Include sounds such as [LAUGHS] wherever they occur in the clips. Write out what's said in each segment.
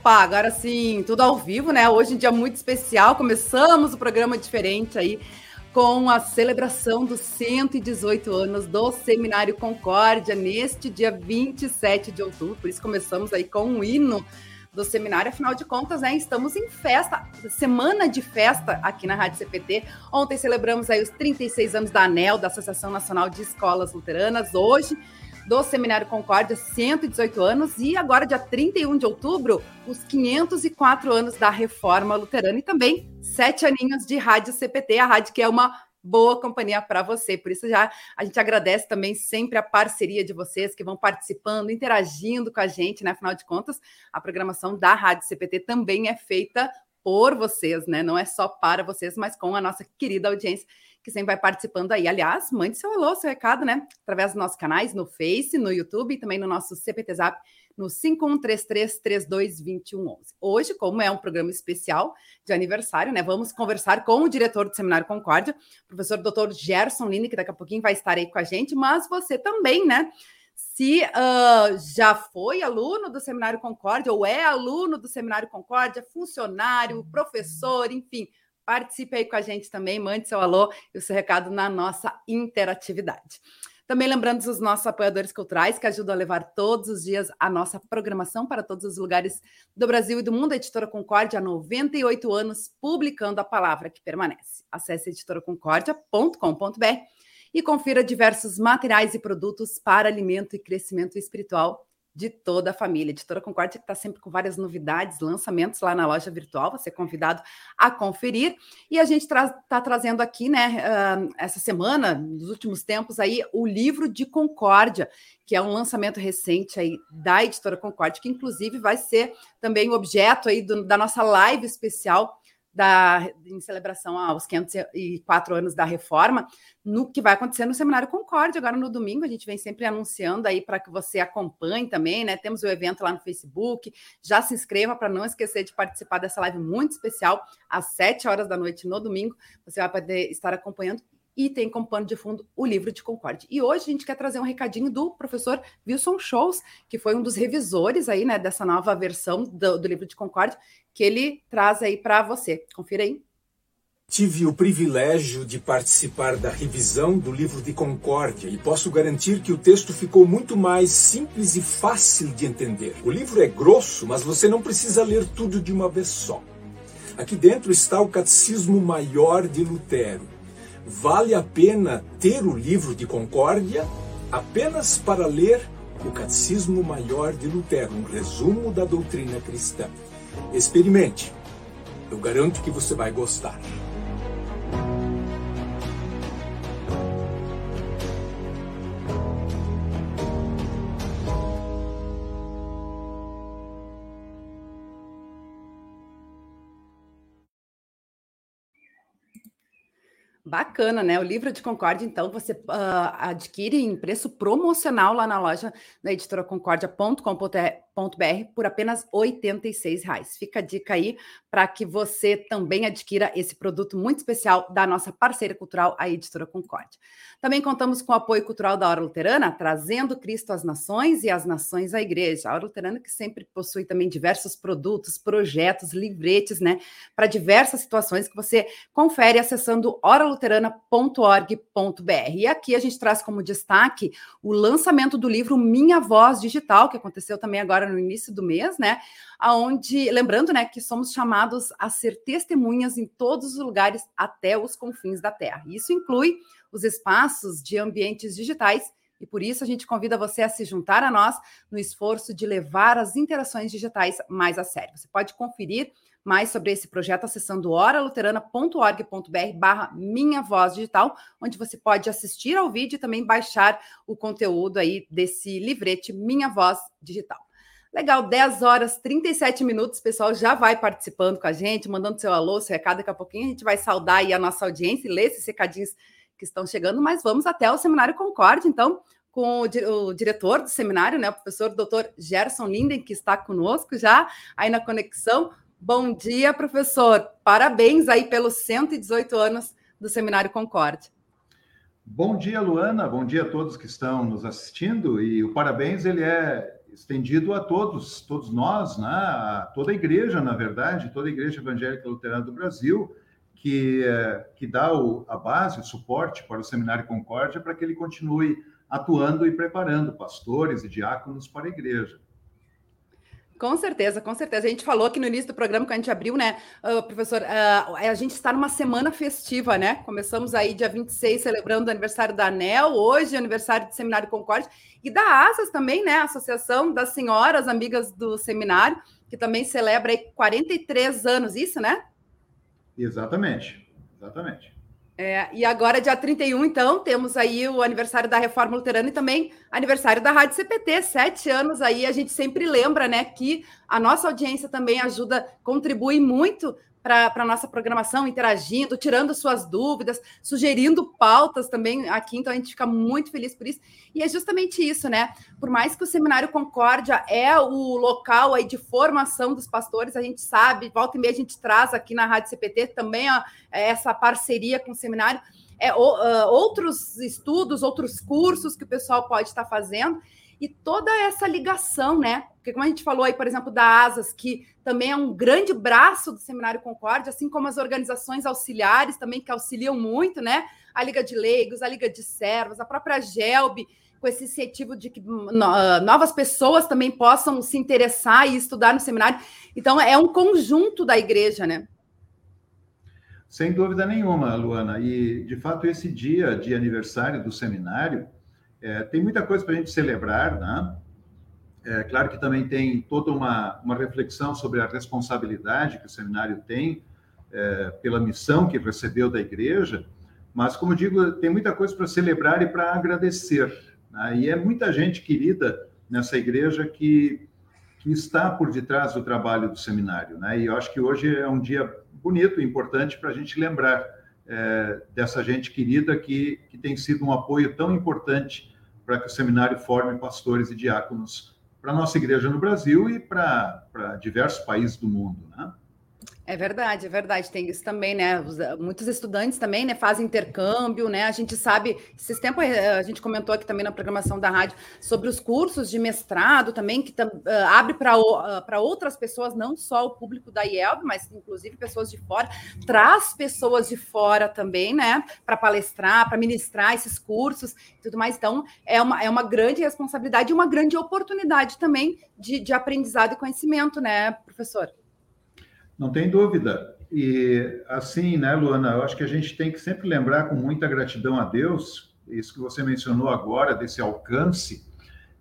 Opa, agora sim, tudo ao vivo, né? Hoje é um dia muito especial. Começamos o programa diferente aí com a celebração dos 118 anos do Seminário Concórdia neste dia 27 de outubro. Por isso começamos aí com um hino do seminário. Afinal de contas, né, estamos em festa, semana de festa aqui na Rádio CPT. Ontem celebramos aí os 36 anos da ANEL, da Associação Nacional de Escolas Luteranas. Hoje do Seminário Concórdia, 118 anos, e agora, dia 31 de outubro, os 504 anos da Reforma Luterana e também sete aninhos de Rádio CPT, a rádio que é uma boa companhia para você. Por isso já a gente agradece também sempre a parceria de vocês que vão participando, interagindo com a gente, né? Afinal de contas, a programação da Rádio CPT também é feita por vocês, né? Não é só para vocês, mas com a nossa querida audiência que sempre vai participando aí. Aliás, mande seu alô, seu recado, né? Através dos nossos canais no Face, no YouTube e também no nosso CPT Zap no 5133322111. Hoje, como é um programa especial de aniversário, né? Vamos conversar com o diretor do Seminário Concórdia, professor Dr. Gerson Lini, que daqui a pouquinho vai estar aí com a gente, mas você também, né? se uh, já foi aluno do Seminário Concórdia ou é aluno do Seminário Concórdia, funcionário, professor, enfim, Participe aí com a gente também, mande seu alô e o seu recado na nossa interatividade. Também lembrando os nossos apoiadores culturais que ajudam a levar todos os dias a nossa programação para todos os lugares do Brasil e do mundo. A Editora Concórdia há 98 anos, publicando a palavra que permanece. Acesse editoraconcordia.com.br e confira diversos materiais e produtos para alimento e crescimento espiritual de toda a família. Editora Concórdia que está sempre com várias novidades, lançamentos lá na loja virtual, você é convidado a conferir. E a gente está tra trazendo aqui, né, uh, essa semana, nos últimos tempos aí, o livro de Concórdia, que é um lançamento recente aí da Editora Concórdia, que inclusive vai ser também objeto aí do, da nossa live especial da, em celebração aos 504 anos da reforma, no que vai acontecer no Seminário Concórdia, agora no domingo, a gente vem sempre anunciando aí para que você acompanhe também, né? Temos o evento lá no Facebook, já se inscreva para não esquecer de participar dessa live muito especial, às 7 horas da noite no domingo, você vai poder estar acompanhando e tem como pano de fundo o livro de Concorde. E hoje a gente quer trazer um recadinho do professor Wilson Shows, que foi um dos revisores aí, né, dessa nova versão do, do livro de Concorde, que ele traz aí para você. Confira aí. Tive o privilégio de participar da revisão do livro de Concórdia e posso garantir que o texto ficou muito mais simples e fácil de entender. O livro é grosso, mas você não precisa ler tudo de uma vez só. Aqui dentro está o Catecismo Maior de Lutero vale a pena ter o livro de Concórdia apenas para ler o Catecismo Maior de Lutero, um resumo da doutrina cristã. Experimente. Eu garanto que você vai gostar. Bacana, né? O livro de Concórdia, então, você uh, adquire em preço promocional lá na loja da editora concórdia.com.br por apenas R$ reais. Fica a dica aí para que você também adquira esse produto muito especial da nossa parceira cultural, a Editora Concórdia. Também contamos com o apoio cultural da Hora Luterana, trazendo Cristo às nações e as nações à igreja. A Hora Luterana que sempre possui também diversos produtos, projetos, livretes, né, para diversas situações que você confere acessando oraluterana.org.br. E aqui a gente traz como destaque o lançamento do livro Minha Voz Digital, que aconteceu também agora no início do mês, né? Aonde, lembrando, né, que somos chamados a ser testemunhas em todos os lugares até os confins da Terra. Isso inclui os espaços de ambientes digitais e por isso a gente convida você a se juntar a nós no esforço de levar as interações digitais mais a sério. Você pode conferir mais sobre esse projeto acessando oraluterana.org.br barra Minha Voz Digital, onde você pode assistir ao vídeo e também baixar o conteúdo aí desse livrete Minha Voz Digital. Legal, 10 horas 37 minutos, pessoal já vai participando com a gente, mandando seu alô, seu recado, daqui a pouquinho a gente vai saudar aí a nossa audiência e ler esses recadinhos que estão chegando, mas vamos até o Seminário Concorde, então, com o, o, diretor do seminário, né, o professor Dr. Gerson Linden, que está conosco já aí na conexão. Bom dia, professor. Parabéns aí pelos 118 anos do Seminário Concorde. Bom dia, Luana. Bom dia a todos que estão nos assistindo. E o parabéns ele é estendido a todos, todos nós, né? a toda a igreja, na verdade, toda a igreja evangélica luterana do Brasil, que, que dá o, a base, o suporte para o Seminário Concórdia, para que ele continue atuando e preparando pastores e diáconos para a igreja. Com certeza, com certeza. A gente falou aqui no início do programa, que a gente abriu, né, uh, professor? Uh, a gente está numa semana festiva, né? Começamos aí dia 26, celebrando o aniversário da ANEL, hoje aniversário do Seminário Concórdia, e da ASAS também, né? Associação das Senhoras Amigas do Seminário, que também celebra aí 43 anos, isso, né? Exatamente, exatamente. É, e agora, dia 31, então, temos aí o aniversário da Reforma Luterana e também aniversário da Rádio CPT, sete anos aí. A gente sempre lembra, né, que a nossa audiência também ajuda, contribui muito para a nossa programação, interagindo, tirando suas dúvidas, sugerindo pautas também aqui, então a gente fica muito feliz por isso. E é justamente isso, né? Por mais que o Seminário Concórdia é o local aí de formação dos pastores, a gente sabe, volta e meia a gente traz aqui na Rádio CPT também ó, essa parceria com o seminário, é, uh, outros estudos, outros cursos que o pessoal pode estar fazendo, e toda essa ligação, né? Porque como a gente falou aí, por exemplo, da ASAS, que também é um grande braço do Seminário Concórdia, assim como as organizações auxiliares também que auxiliam muito, né? A Liga de Leigos, a Liga de Servos, a própria GELB, com esse incentivo de que novas pessoas também possam se interessar e estudar no seminário. Então, é um conjunto da igreja, né? Sem dúvida nenhuma, Luana. E, de fato, esse dia de aniversário do seminário é, tem muita coisa para a gente celebrar, né? É claro que também tem toda uma, uma reflexão sobre a responsabilidade que o seminário tem é, pela missão que recebeu da igreja, mas, como digo, tem muita coisa para celebrar e para agradecer. Né? E é muita gente querida nessa igreja que, que está por detrás do trabalho do seminário. Né? E eu acho que hoje é um dia bonito e importante para a gente lembrar é, dessa gente querida que, que tem sido um apoio tão importante para que o seminário forme pastores e diáconos para nossa igreja no Brasil e para diversos países do mundo. Né? É verdade, é verdade, tem isso também, né? Eh, muitos estudantes também, né, fazem intercâmbio, né? A gente sabe, esses tempos eh, a gente comentou aqui também na programação da rádio sobre os cursos de mestrado também, que uh, abre para uh, outras pessoas, não só o público da IELB, mas inclusive pessoas de fora, traz pessoas de fora também, né, para palestrar, para ministrar esses cursos e tudo mais. Então, é uma, é uma grande responsabilidade e uma grande oportunidade também de, de aprendizado e conhecimento, né, professor? Não tem dúvida. E assim, né, Luana, eu acho que a gente tem que sempre lembrar com muita gratidão a Deus, isso que você mencionou agora, desse alcance,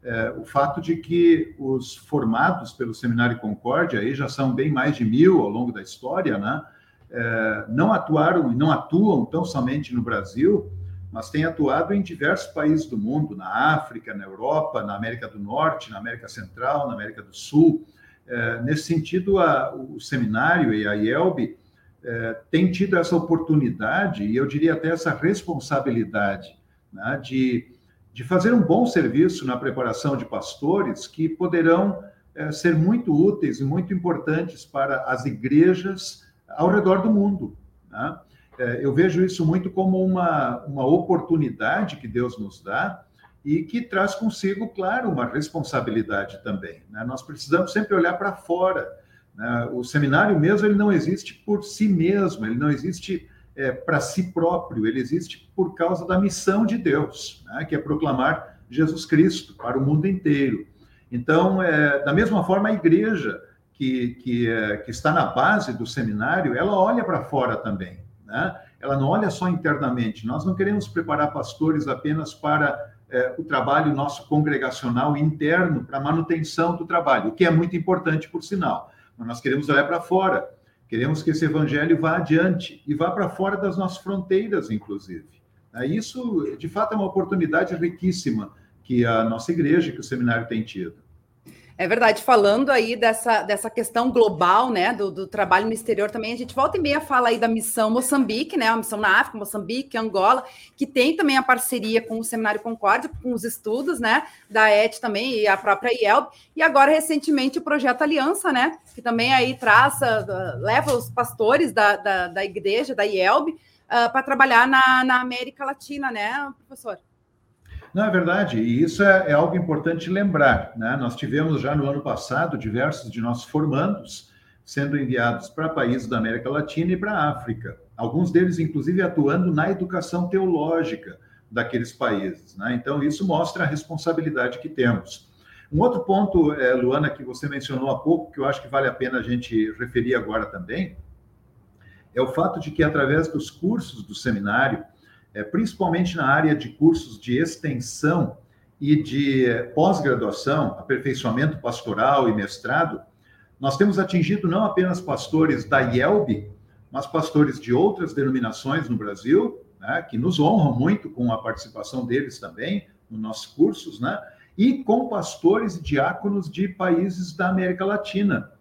é, o fato de que os formados pelo Seminário Concórdia, aí já são bem mais de mil ao longo da história, né, é, não atuaram e não atuam tão somente no Brasil, mas têm atuado em diversos países do mundo, na África, na Europa, na América do Norte, na América Central, na América do Sul. É, nesse sentido, a, o seminário e a IELB é, têm tido essa oportunidade, e eu diria até essa responsabilidade, né, de, de fazer um bom serviço na preparação de pastores que poderão é, ser muito úteis e muito importantes para as igrejas ao redor do mundo. Né? É, eu vejo isso muito como uma, uma oportunidade que Deus nos dá e que traz consigo, claro, uma responsabilidade também. Né? Nós precisamos sempre olhar para fora. Né? O seminário mesmo ele não existe por si mesmo, ele não existe é, para si próprio, ele existe por causa da missão de Deus, né? que é proclamar Jesus Cristo para o mundo inteiro. Então, é, da mesma forma, a igreja que, que, é, que está na base do seminário, ela olha para fora também. Né? Ela não olha só internamente. Nós não queremos preparar pastores apenas para é, o trabalho nosso congregacional interno para manutenção do trabalho, o que é muito importante, por sinal. Mas nós queremos olhar para fora, queremos que esse evangelho vá adiante e vá para fora das nossas fronteiras, inclusive. É, isso, de fato, é uma oportunidade riquíssima que a nossa igreja, que o seminário tem tido. É verdade, falando aí dessa, dessa questão global, né, do, do, trabalho no exterior também, a gente volta e meia fala aí da missão Moçambique, né, a missão na África, Moçambique, Angola, que tem também a parceria com o Seminário Concórdia, com os estudos, né, da ET também e a própria IELB, e agora recentemente o Projeto Aliança, né, que também aí traça, leva os pastores da, da, da igreja, da IELB, uh, para trabalhar na, na América Latina, né, professor? Não, é verdade, e isso é, é algo importante lembrar. Né? Nós tivemos já no ano passado diversos de nossos formandos sendo enviados para países da América Latina e para a África, alguns deles, inclusive, atuando na educação teológica daqueles países. Né? Então, isso mostra a responsabilidade que temos. Um outro ponto, é, Luana, que você mencionou há pouco, que eu acho que vale a pena a gente referir agora também, é o fato de que, através dos cursos do seminário, é, principalmente na área de cursos de extensão e de pós-graduação, aperfeiçoamento pastoral e mestrado, nós temos atingido não apenas pastores da IELB, mas pastores de outras denominações no Brasil, né, que nos honram muito com a participação deles também nos nossos cursos, né, e com pastores e diáconos de países da América Latina.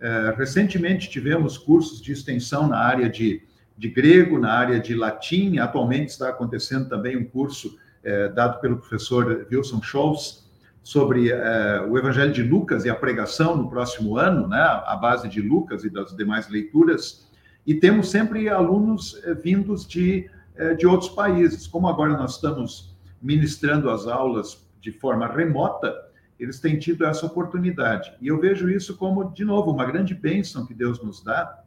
É, recentemente tivemos cursos de extensão na área de de grego, na área de latim. Atualmente está acontecendo também um curso é, dado pelo professor Wilson Scholz sobre é, o Evangelho de Lucas e a pregação no próximo ano, né, a base de Lucas e das demais leituras. E temos sempre alunos é, vindos de, de outros países. Como agora nós estamos ministrando as aulas de forma remota, eles têm tido essa oportunidade. E eu vejo isso como, de novo, uma grande bênção que Deus nos dá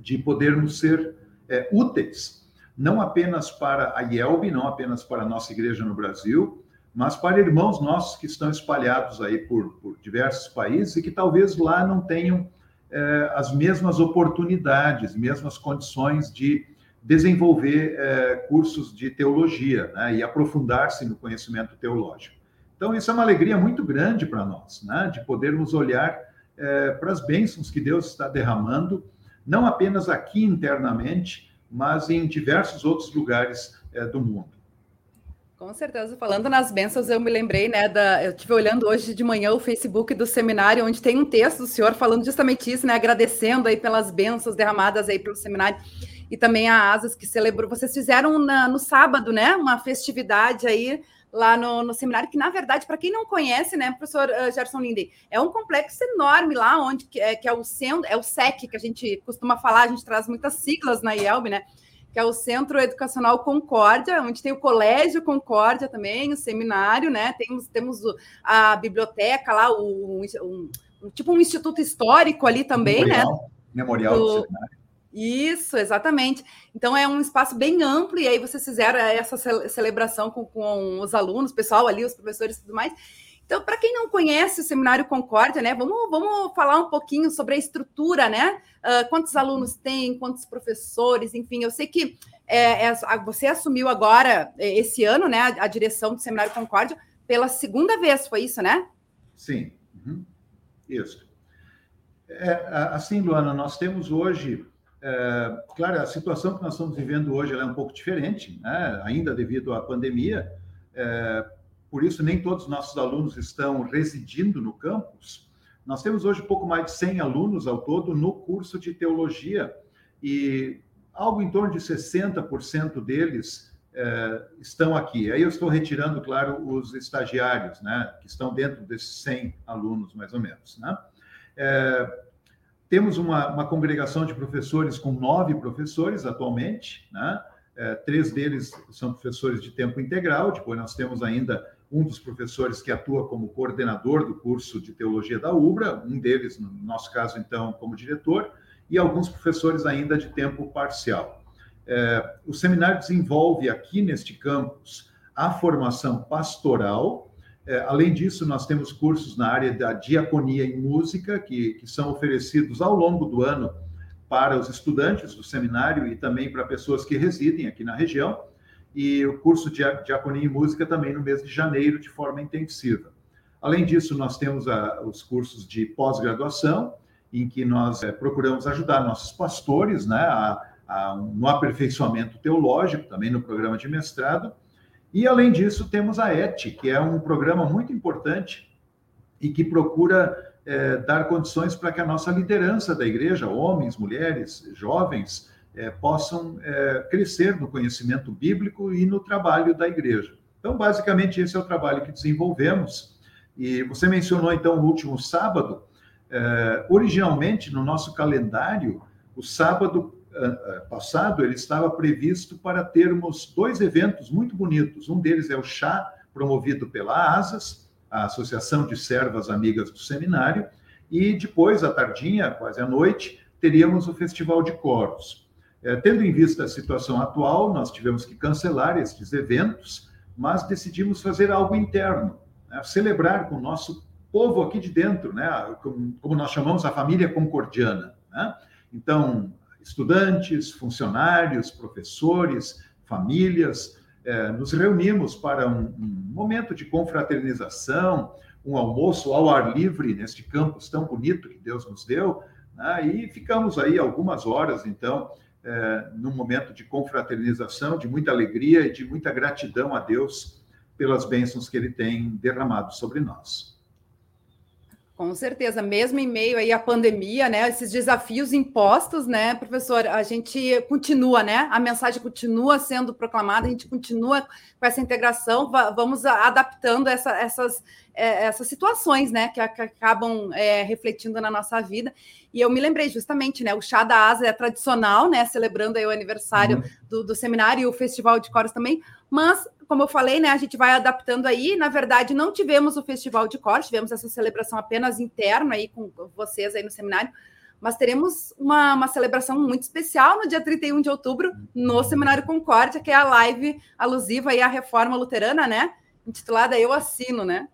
de podermos ser é, úteis, não apenas para a IELB, não apenas para a nossa igreja no Brasil, mas para irmãos nossos que estão espalhados aí por, por diversos países e que talvez lá não tenham é, as mesmas oportunidades, mesmas condições de desenvolver é, cursos de teologia né, e aprofundar-se no conhecimento teológico. Então, isso é uma alegria muito grande para nós, né, de podermos olhar é, para as bênçãos que Deus está derramando não apenas aqui internamente, mas em diversos outros lugares é, do mundo. Com certeza, falando nas bênçãos, eu me lembrei, né, da, eu estive olhando hoje de manhã o Facebook do seminário, onde tem um texto do senhor falando justamente isso, né, agradecendo aí pelas bênçãos derramadas aí pelo seminário, e também a Asas que celebrou, vocês fizeram na, no sábado, né, uma festividade aí, lá no, no seminário, que na verdade, para quem não conhece, né, professor uh, Gerson Linden, é um complexo enorme lá, onde que é, que é o centro, é o SEC, que a gente costuma falar, a gente traz muitas siglas na IELB, né? Que é o Centro Educacional Concórdia, onde tem o Colégio Concórdia também, o seminário, né? Temos, temos a biblioteca lá, o, um, um, tipo um instituto histórico ali também, memorial, né? Memorial do, do seminário isso, exatamente. Então é um espaço bem amplo, e aí vocês fizeram essa celebração com, com os alunos, pessoal ali, os professores e tudo mais. Então, para quem não conhece o Seminário Concórdia, né, vamos, vamos falar um pouquinho sobre a estrutura, né? Uh, quantos alunos tem, quantos professores, enfim, eu sei que é, é, você assumiu agora, é, esse ano, né, a, a, direção do Seminário Concórdia pela segunda vez, foi isso, né? Sim, uhum. isso. É, assim, Luana, nós temos hoje é, claro, a situação que nós estamos vivendo hoje é um pouco diferente, né? ainda devido à pandemia. É, por isso, nem todos os nossos alunos estão residindo no campus. Nós temos hoje pouco mais de 100 alunos ao todo no curso de teologia e algo em torno de 60% deles é, estão aqui. Aí eu estou retirando, claro, os estagiários, né, que estão dentro desses 100 alunos, mais ou menos. Né? É, temos uma, uma congregação de professores com nove professores atualmente, né? É, três deles são professores de tempo integral, depois nós temos ainda um dos professores que atua como coordenador do curso de teologia da UBRA, um deles, no nosso caso, então, como diretor, e alguns professores ainda de tempo parcial. É, o seminário desenvolve aqui neste campus a formação pastoral, além disso, nós temos cursos na área da diaconia em música, que, que são oferecidos ao longo do ano para os estudantes do seminário e também para pessoas que residem aqui na região. E o curso de diaconia em música também no mês de janeiro, de forma intensiva. Além disso, nós temos a, os cursos de pós-graduação, em que nós é, procuramos ajudar nossos pastores né, a, a, no aperfeiçoamento teológico, também no programa de mestrado, e, além disso, temos a ET, que é um programa muito importante e que procura é, dar condições para que a nossa liderança da igreja, homens, mulheres, jovens, é, possam é, crescer no conhecimento bíblico e no trabalho da igreja. Então, basicamente, esse é o trabalho que desenvolvemos. E você mencionou, então, o último sábado. Originalmente, no nosso calendário, o sábado passado, ele estava previsto para termos dois eventos muito bonitos. Um deles é o chá promovido pela ASAS, a Associação de Servas Amigas do Seminário, e depois, à tardinha, quase à noite, teríamos o Festival de Coros. É, tendo em vista a situação atual, nós tivemos que cancelar estes eventos, mas decidimos fazer algo interno, né? celebrar com o nosso povo aqui de dentro, né? como, como nós chamamos a família concordiana. Né? Então, estudantes, funcionários, professores, famílias, é, nos reunimos para um, um, momento de confraternização, um almoço ao ar livre neste campus tão bonito que Deus nos deu, né? e ficamos aí algumas horas, então, é, num momento de confraternização, de muita alegria e de muita gratidão a Deus pelas bênçãos que Ele tem derramado sobre nós. Com certeza, mesmo em meio aí à pandemia, né, esses desafios impostos, né, professor, a gente continua, né, a mensagem continua sendo proclamada, a gente continua com essa integração, vamos adaptando essa, essas, é, essas situações, né, que, que acabam é, refletindo na nossa vida. E eu me lembrei justamente, né, o chá da asa é tradicional, né, celebrando aí o aniversário uhum. do, do seminário e o festival de coros também, mas como eu falei, né, a gente vai adaptando aí. Na verdade, não tivemos o festival de corte, tivemos essa celebração apenas interna aí com vocês aí no seminário, mas teremos uma, uma celebração muito especial no dia 31 de outubro no Seminário Concórdia, que é a live alusiva aí à reforma luterana, né? Intitulada Eu Assino, né?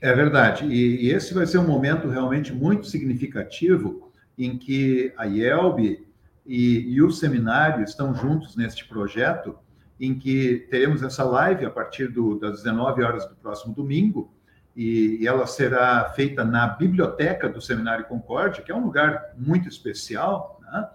É verdade. E, e esse vai ser um momento realmente muito significativo em que a IELB e, e o seminário estão juntos neste projeto em que teremos essa live a partir do, das 19 horas do próximo domingo, e, e ela será feita na biblioteca do Seminário Concórdia, que é um lugar muito especial, né?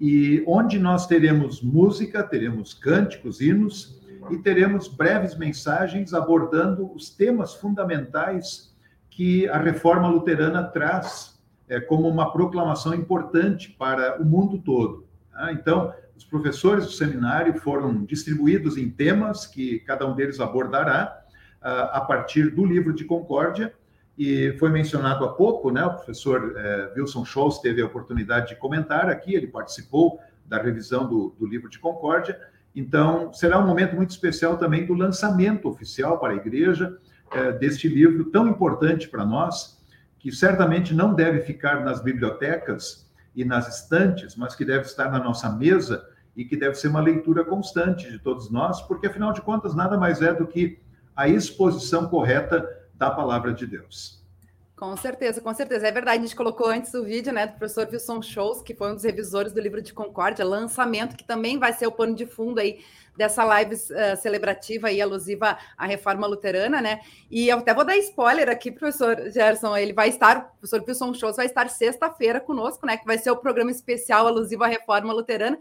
e onde nós teremos música, teremos cânticos, hinos, e teremos breves mensagens abordando os temas fundamentais que a reforma luterana traz é, como uma proclamação importante para o mundo todo. Né? Então, os professores do seminário foram distribuídos em temas que cada um deles abordará uh, a partir do livro de Concórdia. E foi mencionado há pouco, né? O professor uh, Wilson Scholz teve a oportunidade de comentar aqui, ele participou da revisão do, do livro de Concórdia. Então, será um momento muito especial também do lançamento oficial para a igreja uh, deste livro tão importante para nós, que certamente não deve ficar nas bibliotecas e nas estantes, mas que deve estar na nossa mesa e que deve ser uma leitura constante de todos nós, porque afinal de contas nada mais é do que a exposição correta da palavra de Deus. Com certeza, com certeza. É verdade, a gente colocou antes o vídeo né, do professor Wilson Shows, que foi um dos revisores do livro de Concórdia, lançamento, que também vai ser o pano de fundo aí dessa live uh, celebrativa e alusiva à reforma luterana, né? E eu até vou dar spoiler aqui, professor Gerson, ele vai estar, o professor Wilson Shows vai estar sexta-feira conosco, né? Que vai ser o programa especial alusivo à reforma luterana.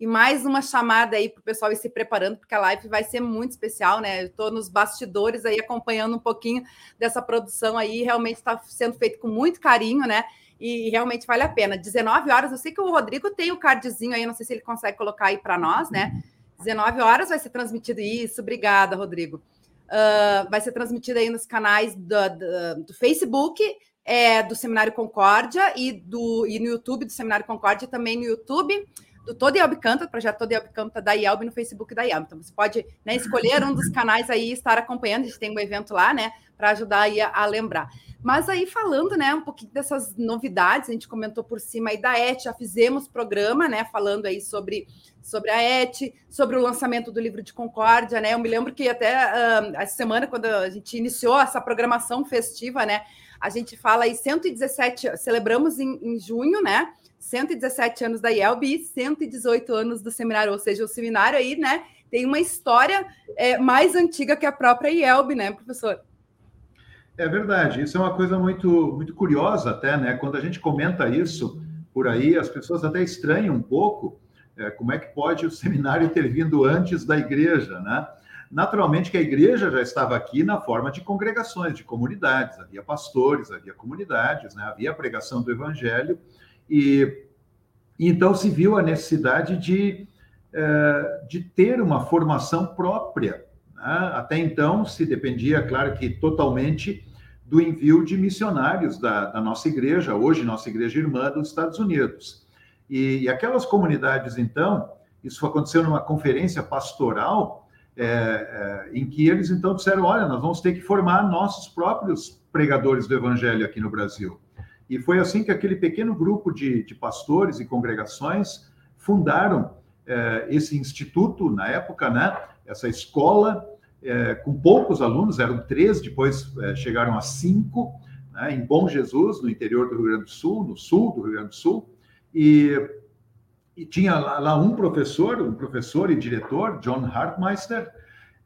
E mais uma chamada aí para o pessoal ir se preparando, porque a live vai ser muito especial, né? Estou nos bastidores aí acompanhando um pouquinho dessa produção aí, realmente está sendo feito com muito carinho, né? E realmente vale a pena. 19 horas, eu sei que o Rodrigo tem o cardzinho aí, não sei se ele consegue colocar aí para nós, né? 19 horas vai ser transmitido isso. Obrigada, Rodrigo. Uh, vai ser transmitido aí nos canais do, do, do Facebook, é, do Seminário Concórdia e, do, e no YouTube do Seminário Concórdia, também no YouTube do Todo Ielb Canta, projeto Todo Ielb Canta da Ielb no Facebook da Ielb. Então, você pode né, escolher um dos canais aí e estar acompanhando. A gente tem um evento lá, né, para ajudar aí a, a, lembrar. Mas aí, falando, né, um pouquinho dessas novidades, a gente comentou por cima aí da ET, já fizemos programa, né, falando aí sobre, sobre a ET, sobre o lançamento do livro de Concórdia, né, eu me lembro que até uh, essa semana, quando a gente iniciou essa programação festiva, né, a gente fala aí 117, celebramos em, em junho, né, 117 anos da IELB e 118 anos do seminário, ou seja, o seminário aí, né, tem uma história é, mais antiga que a própria IELB, né, professor? É verdade, isso é uma coisa muito, muito curiosa até, né, quando a gente comenta isso por aí, as pessoas até estranham um pouco é, como é que pode o [LAUGHS] seminário ter vindo antes da igreja, né? Naturalmente que a igreja já estava aqui na forma de congregações, de comunidades, havia pastores, havia comunidades, né? havia pregação do evangelho, e, então se viu a necessidade de, é, de ter uma formação própria. Né? Até então se dependia, claro que totalmente, do envio de missionários da, da nossa igreja, hoje nossa igreja irmã dos Estados Unidos. E, e aquelas comunidades, então, isso aconteceu numa conferência pastoral, é, é, em que eles então disseram: olha, nós vamos ter que formar nossos próprios pregadores do evangelho aqui no Brasil. E foi assim que aquele pequeno grupo de, de pastores e congregações fundaram é, esse instituto, na época, né, essa escola, é, com poucos alunos, eram três, depois é, chegaram a cinco, né, em Bom Jesus, no interior do Rio Grande do Sul, no sul do Rio Grande do Sul, e, e tinha lá, lá, um professor, um professor e diretor, John Hartmeister.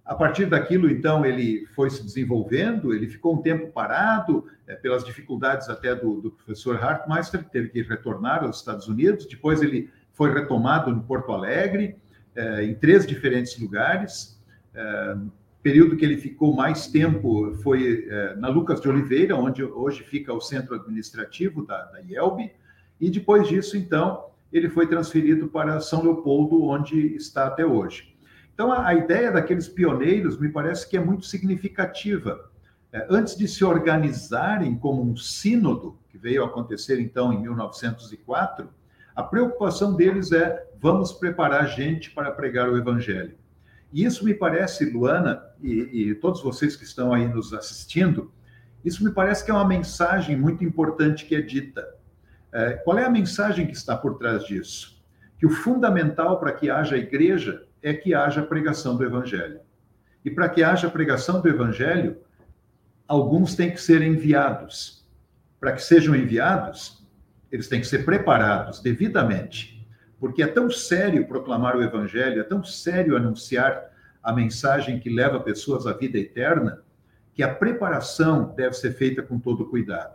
A partir daquilo, então, ele foi se desenvolvendo, ele ficou um tempo parado, é, pelas dificuldades até do, do professor Hartmeister, que teve que retornar aos Estados Unidos, depois ele foi retomado em Porto Alegre, é, em três diferentes lugares. É, período que ele ficou mais tempo foi é, na Lucas de Oliveira, onde hoje fica o centro administrativo da, da IELB, e depois disso, então, ele foi transferido para São Leopoldo, onde está até hoje. Então, a, a ideia daqueles pioneiros me parece que é muito significativa. É, antes de se organizarem como um sínodo, que veio a acontecer então em 1904, a preocupação deles é vamos preparar gente para pregar o evangelho. E isso me parece, Luana, e, e, todos vocês que estão aí nos assistindo, isso me parece que é uma mensagem muito importante que é dita. É, qual é a mensagem que está por trás disso? Que o fundamental para que haja igreja é que haja pregação do evangelho. E para que haja pregação do evangelho, alguns têm que ser enviados. Para que sejam enviados, eles têm que ser preparados devidamente porque é tão sério proclamar o evangelho, é tão sério anunciar a mensagem que leva pessoas à vida eterna, que a preparação deve ser feita com todo cuidado.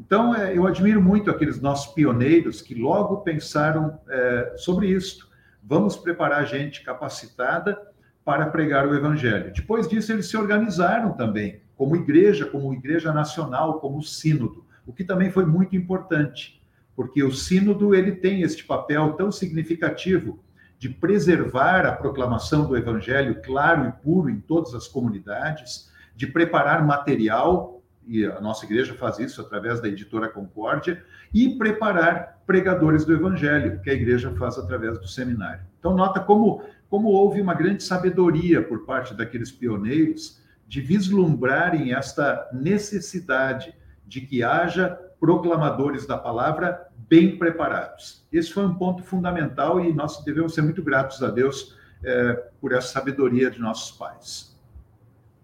Então, é, eu admiro muito aqueles nossos pioneiros que logo pensaram é, sobre isso. Vamos preparar gente capacitada para pregar o evangelho. Depois disso, eles se organizaram também, como igreja, como igreja nacional, como sínodo, o que também foi muito importante porque o sínodo ele tem este papel tão significativo de preservar a proclamação do evangelho claro e puro em todas as comunidades, de preparar material, e a nossa igreja faz isso através da editora Concórdia, e preparar pregadores do evangelho, que a igreja faz através do seminário. Então, nota como, como houve uma grande sabedoria por parte daqueles pioneiros de vislumbrarem esta necessidade de que haja proclamadores da palavra bem preparados. Esse foi um ponto fundamental e nós devemos ser muito gratos a Deus é, por essa sabedoria de nossos pais.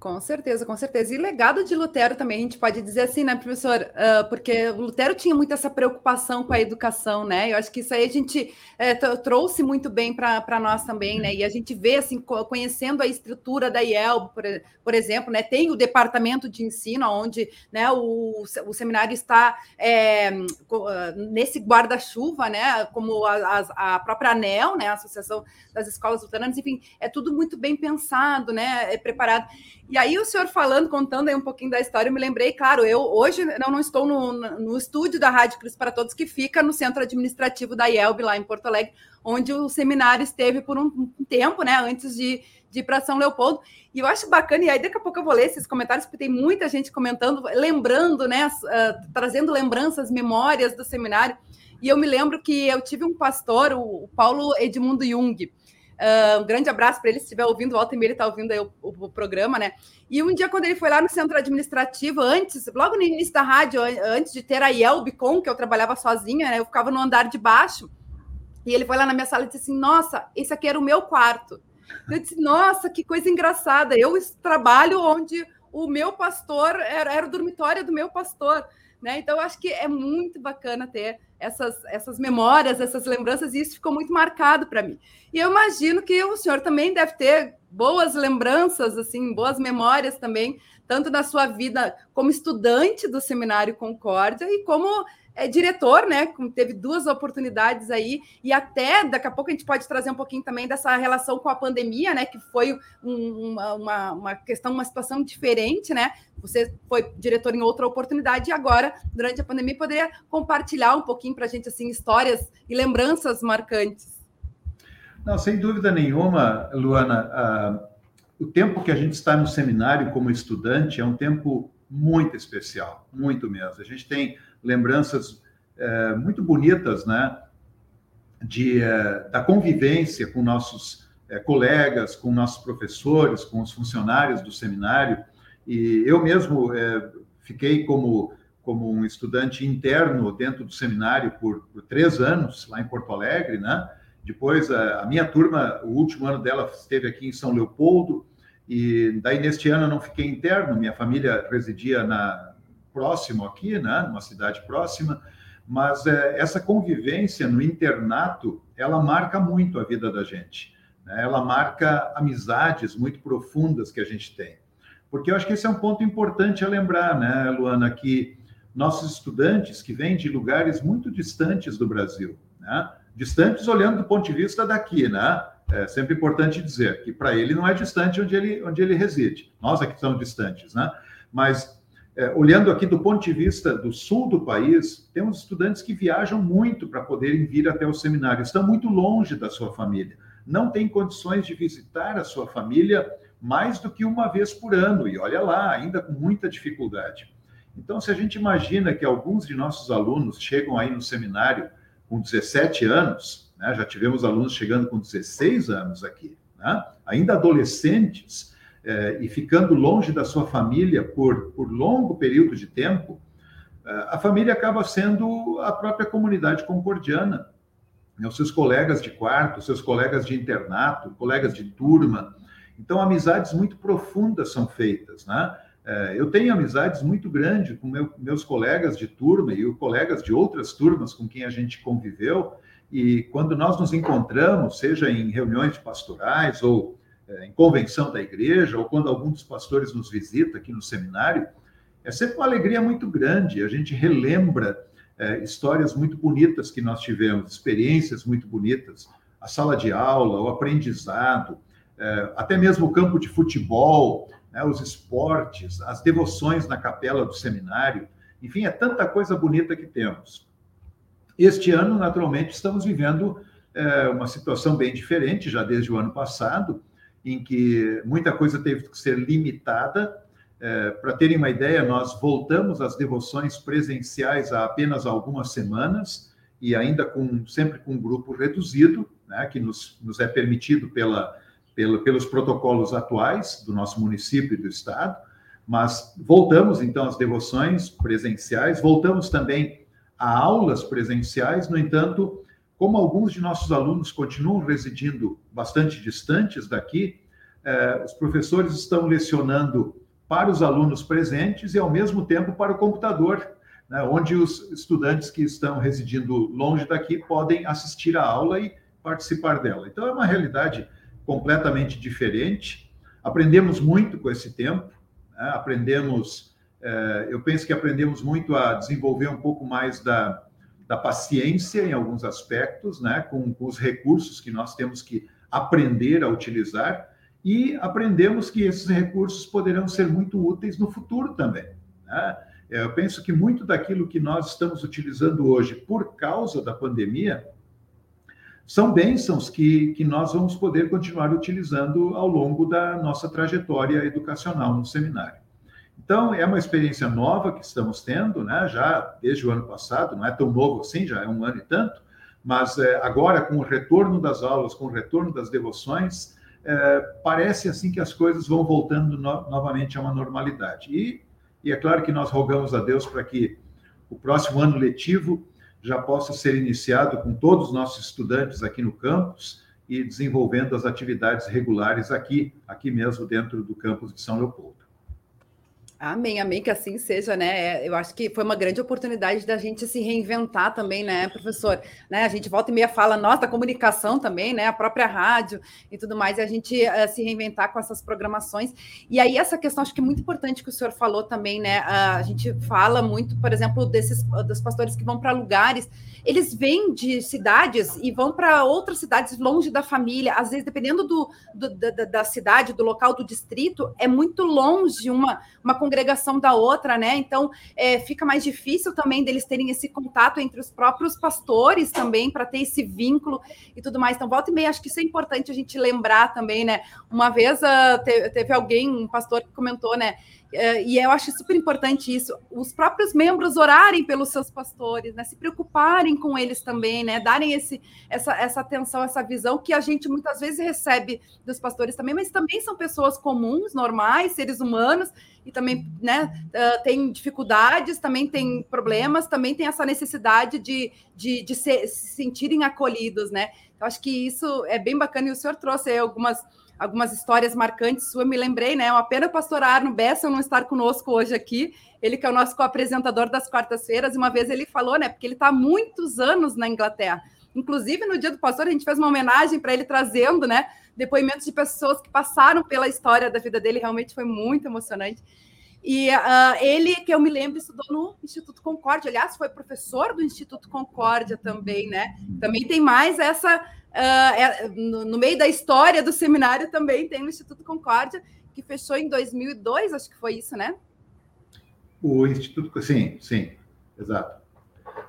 Com certeza, com certeza. E legado de Lutero também, a gente pode dizer assim, né, professor? Uh, porque Lutero tinha muito essa preocupação com a educação, né? Eu acho que isso aí a gente é, trouxe muito bem para nós também, né? E a gente vê, assim, conhecendo a estrutura da IEL, por, por exemplo, né? Tem o departamento de ensino, onde né, o, o seminário está é, nesse guarda-chuva, né? Como a, a, própria ANEL, né? A Associação das Escolas Luteranas, enfim, é tudo muito bem pensado, né? É preparado. E aí, o senhor falando, contando aí um pouquinho da história, eu me lembrei, claro, eu hoje não, não estou no, no estúdio da Rádio Cristo para Todos, que fica no centro administrativo da IELB, lá em Porto Alegre, onde o seminário esteve por um, tempo, né, antes de, de ir para São Leopoldo. E eu acho bacana, e aí daqui a pouco eu vou ler esses comentários, porque tem muita gente comentando, lembrando, né, uh, trazendo lembranças, memórias do seminário. E eu me lembro que eu tive um pastor, o Paulo Edmundo Jung, Uh, um grande abraço para ele, se estiver ouvindo, meia ele está ouvindo o, o, o, programa, né? E um dia, quando ele foi lá no centro administrativo, antes, logo no início da rádio, antes de ter a Yelbicon, que eu trabalhava sozinha, né? Eu ficava no andar de baixo. E ele foi lá na minha sala e disse assim: Nossa, esse aqui era o meu quarto. Eu disse: Nossa, que coisa engraçada. Eu trabalho onde o meu pastor era, era o dormitório do meu pastor. Né? Então, acho que é muito bacana ter essas, essas memórias, essas lembranças, e isso ficou muito marcado para mim. E eu imagino que o senhor também deve ter boas lembranças, assim, boas memórias também, tanto na sua vida como estudante do Seminário Concórdia e como é diretor, né? Teve duas oportunidades aí, e até daqui a pouco a gente pode trazer um pouquinho também dessa relação com a pandemia, né? Que foi um, uma, uma questão, uma situação diferente, né? Você foi diretor em outra oportunidade e agora, durante a pandemia, poderia compartilhar um pouquinho para a gente assim histórias e lembranças marcantes. Não, sem dúvida nenhuma, Luana. Uh, o tempo que a gente está no seminário como estudante é um tempo muito especial, muito mesmo. A gente tem lembranças é, muito bonitas, né? De, é, da convivência com nossos é, colegas, com nossos professores, com os funcionários do seminário. E eu mesmo é, fiquei como, como um estudante interno dentro do seminário por, por, três anos, lá em Porto Alegre, né? Depois, a, a minha turma, o último ano dela esteve aqui em São Leopoldo, e daí neste ano eu não fiquei interno, minha família residia na próximo aqui, né, numa cidade próxima, mas é, essa convivência no internato, ela marca muito a vida da gente. Né? Ela marca amizades muito profundas que a gente tem. Porque eu acho que esse é um ponto importante a lembrar, né, Luana, que nossos estudantes que vêm de lugares muito distantes do Brasil, né? distantes olhando do ponto de vista daqui, né? É sempre importante dizer que para ele não é distante onde ele, onde ele reside. Nós aqui estamos distantes, né? Mas é, olhando aqui do ponto de vista do sul do país, temos estudantes que viajam muito para poderem vir até o seminário, estão muito longe da sua família, não têm condições de visitar a sua família mais do que uma vez por ano, e olha lá, ainda com muita dificuldade. Então, se a gente imagina que alguns de nossos alunos chegam aí no seminário com 17 anos, né? já tivemos alunos chegando com 16 anos aqui, né? ainda adolescentes, e ficando longe da sua família por, por longo período de tempo, a família acaba sendo a própria comunidade concordiana. Né? Os seus colegas de quarto, seus colegas de internato, colegas de turma. Então, amizades muito profundas são feitas, né? É, eu tenho amizades muito grandes com meu, meus colegas de turma e colegas de outras turmas com quem a gente conviveu, e quando nós nos encontramos, seja em reuniões pastorais ou é, em convenção da igreja, ou quando algum dos pastores nos visita aqui no seminário, é sempre uma alegria muito grande. A gente relembra é, histórias muito bonitas que nós tivemos, experiências muito bonitas, a sala de aula, o aprendizado, é, até mesmo o campo de futebol, né, os esportes, as devoções na capela do seminário, enfim, é tanta coisa bonita que temos. Este ano, naturalmente, estamos vivendo é, uma situação bem diferente, já desde o ano passado, em que muita coisa teve que ser limitada. É, Para terem uma ideia, nós voltamos às devoções presenciais há apenas algumas semanas e ainda com sempre com um grupo reduzido, né, que nos, nos é permitido pela pelo, pelos protocolos atuais do nosso município e do estado, mas voltamos então às devoções presenciais, voltamos também a aulas presenciais, no entanto, como alguns de nossos alunos continuam residindo bastante distantes daqui, eh, os professores estão lecionando para os alunos presentes e, ao mesmo tempo, para o computador, né, onde os estudantes que estão residindo longe daqui podem assistir à aula e participar dela. Então, é uma realidade completamente diferente. Aprendemos muito com esse tempo, né? aprendemos, é, eu penso que aprendemos muito a desenvolver um pouco mais da, da paciência em alguns aspectos, né? com, com os recursos que nós temos que aprender a utilizar, e aprendemos que esses recursos poderão ser muito úteis no futuro também. Né? É, eu penso que muito daquilo que nós estamos utilizando hoje por causa da pandemia são bênçãos que, que nós vamos poder continuar utilizando ao longo da nossa trajetória educacional no seminário. Então, é uma experiência nova que estamos tendo, né? já desde o ano passado, não é tão novo assim, já é um ano e tanto, mas é, agora, com o retorno das aulas, com o retorno das devoções, é, parece assim que as coisas vão voltando no, novamente a uma normalidade. E, e é claro que nós rogamos a Deus para que o próximo ano letivo já possa ser iniciado com todos os nossos estudantes aqui no campus e desenvolvendo as atividades regulares aqui, aqui mesmo dentro do campus de São Leopoldo. Amém, amém, que assim seja, né? É, eu acho que foi uma grande oportunidade da gente se reinventar também, né, professor? Né? A gente volta e meia fala, nossa, comunicação também, né? A própria rádio e tudo mais, e a gente uh, se reinventar com essas programações. E aí, essa questão, acho que é muito importante que o senhor falou também, né? Uh, a gente fala muito, por exemplo, desses dos pastores que vão para lugares eles vêm de cidades e vão para outras cidades longe da família. Às vezes, dependendo do, do da, da, cidade, do local, do distrito, é muito longe uma, uma congregação da outra, né? Então é, fica mais difícil também deles terem esse contato entre os próprios pastores também, para ter esse vínculo e tudo mais. Então, volta e meia, acho que isso é importante a gente lembrar também, né? Uma vez uh, teve, teve alguém, um pastor, que comentou, né? É, e eu acho super importante isso, os próprios membros orarem pelos seus pastores, né, se preocuparem com eles também, né, darem esse, essa, essa atenção, essa visão que a gente muitas vezes recebe dos pastores também, mas também são pessoas comuns, normais, seres humanos, e também né, uh, tem dificuldades, também tem problemas, também tem essa necessidade de, de, de se, se sentirem acolhidos, né? Eu acho que isso é bem bacana, e o senhor trouxe algumas algumas histórias marcantes sua, me lembrei, né? É uma pena o pastor Arno Bessa não estar conosco hoje aqui, ele que é o nosso co-apresentador das quartas-feiras, uma vez ele falou, né? Porque ele está há muitos anos na Inglaterra. Inclusive, no dia do pastor, a gente fez uma homenagem para ele, trazendo, né? Depoimentos de pessoas que passaram pela história da vida dele, realmente foi muito emocionante. E uh, ele, que eu me lembro, estudou no Instituto Concórdia, aliás, foi professor do Instituto Concórdia também, né? Também tem mais essa Uh, no, no, meio da história do seminário também tem o Instituto Concórdia, que fechou em 2002, acho que foi isso, né? O Instituto, sim, sim, exato.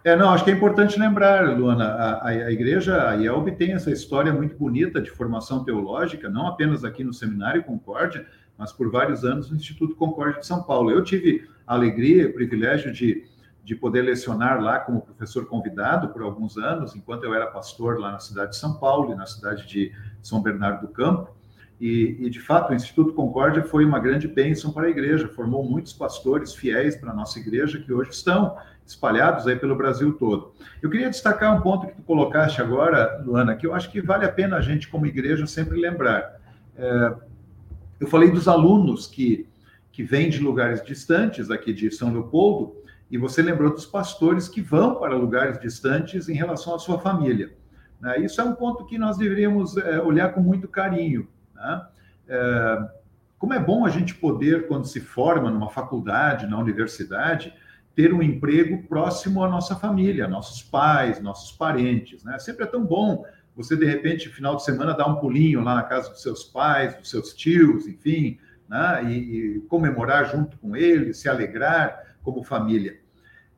É, não, acho que é importante lembrar, Luana, a, a, igreja, a IELB tem essa história muito bonita de formação teológica, não apenas aqui no Seminário Concórdia, mas por vários anos no Instituto Concórdia de São Paulo. Eu tive a alegria, o privilégio de de poder lecionar lá como professor convidado por alguns anos, enquanto eu era pastor lá na cidade de São Paulo e na cidade de São Bernardo do Campo. E, e, de fato, o Instituto Concórdia foi uma grande bênção para a igreja, formou muitos pastores fiéis para a nossa igreja que hoje estão espalhados aí pelo Brasil todo. Eu queria destacar um ponto que tu colocaste agora, Luana, que eu acho que vale a pena a gente, como igreja, sempre lembrar. É, eu falei dos alunos que, que vêm de lugares distantes aqui de São Leopoldo, e você lembrou dos pastores que vão para lugares distantes em relação à sua família. Né? Isso é um ponto que nós deveríamos é, olhar com muito carinho. Né? É, como é bom a gente poder, quando se forma numa faculdade, na universidade, ter um emprego próximo à nossa família, nossos pais, nossos parentes. Né? Sempre é tão bom você, de repente, final de semana, dar um pulinho lá na casa dos seus pais, dos seus tios, enfim, né? e, e comemorar junto com eles, se alegrar como família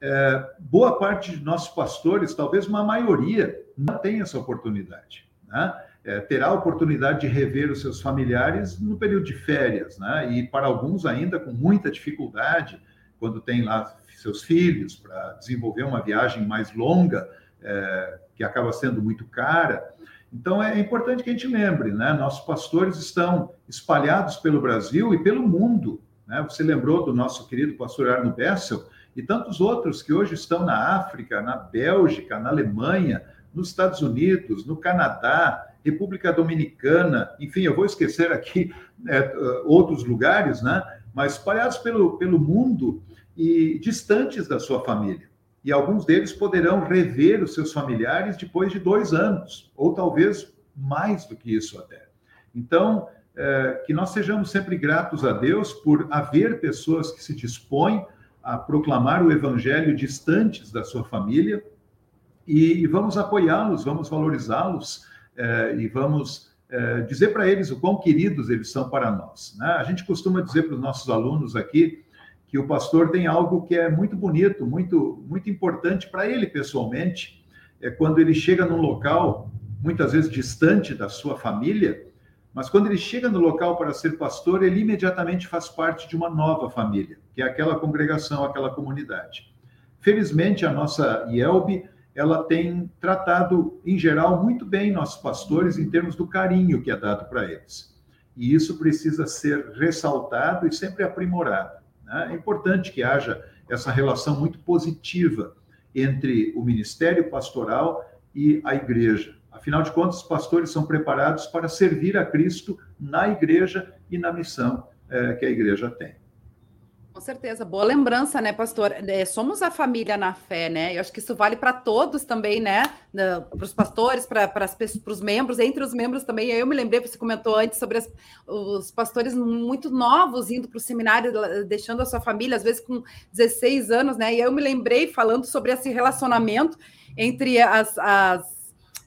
é, boa parte de nossos pastores, talvez uma maioria, não tem essa oportunidade. Né? É, terá a oportunidade de rever os seus familiares no período de férias, né? e para alguns ainda com muita dificuldade, quando tem lá seus filhos, para desenvolver uma viagem mais longa, é, que acaba sendo muito cara. Então é importante que a gente lembre, né? Nossos pastores estão espalhados pelo Brasil e pelo mundo. Né? Você lembrou do nosso querido pastor Arno Bessel, e tantos outros que hoje estão na África, na Bélgica, na Alemanha, nos Estados Unidos, no Canadá, República Dominicana, enfim, eu vou esquecer aqui é, outros lugares, né? Mas espalhados pelo, pelo mundo e distantes da sua família. E alguns deles poderão rever os seus familiares depois de dois anos, ou talvez mais do que isso até. Então, é, que nós sejamos sempre gratos a Deus por haver pessoas que se dispõem a proclamar o evangelho distantes da sua família e, vamos apoiá-los, vamos valorizá-los eh, e vamos eh, dizer para eles o quão queridos eles são para nós. Né? A gente costuma dizer para os nossos alunos aqui que o pastor tem algo que é muito bonito, muito, muito importante para ele pessoalmente, é quando ele chega num local, muitas vezes distante da sua família, mas quando ele chega no local para ser pastor, ele imediatamente faz parte de uma nova família, que é aquela congregação, aquela comunidade. Felizmente, a nossa IELB, ela tem tratado, em geral, muito bem nossos pastores em termos do carinho que é dado para eles. E isso precisa ser ressaltado e sempre aprimorado. Né? É importante que haja essa relação muito positiva entre o ministério pastoral e a igreja. Afinal de contas, os pastores são preparados para servir a Cristo na igreja e na missão é, que a igreja tem. Com certeza, boa lembrança, né, pastor? É, somos a família na fé, né? Eu acho que isso vale para todos também, né? Para os pastores, para os membros, entre os membros também. Eu me lembrei, você comentou antes sobre as, os pastores muito novos indo para o seminário, deixando a sua família, às vezes com 16 anos, né? E eu me lembrei falando sobre esse relacionamento entre as, as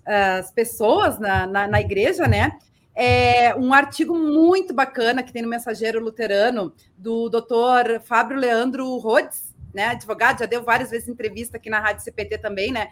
as pessoas na, na, na igreja, né? é um artigo muito bacana que tem no Mensageiro Luterano do doutor Fábio Leandro Rhodes, né, advogado, já deu várias vezes entrevista aqui na Rádio CPT também, né?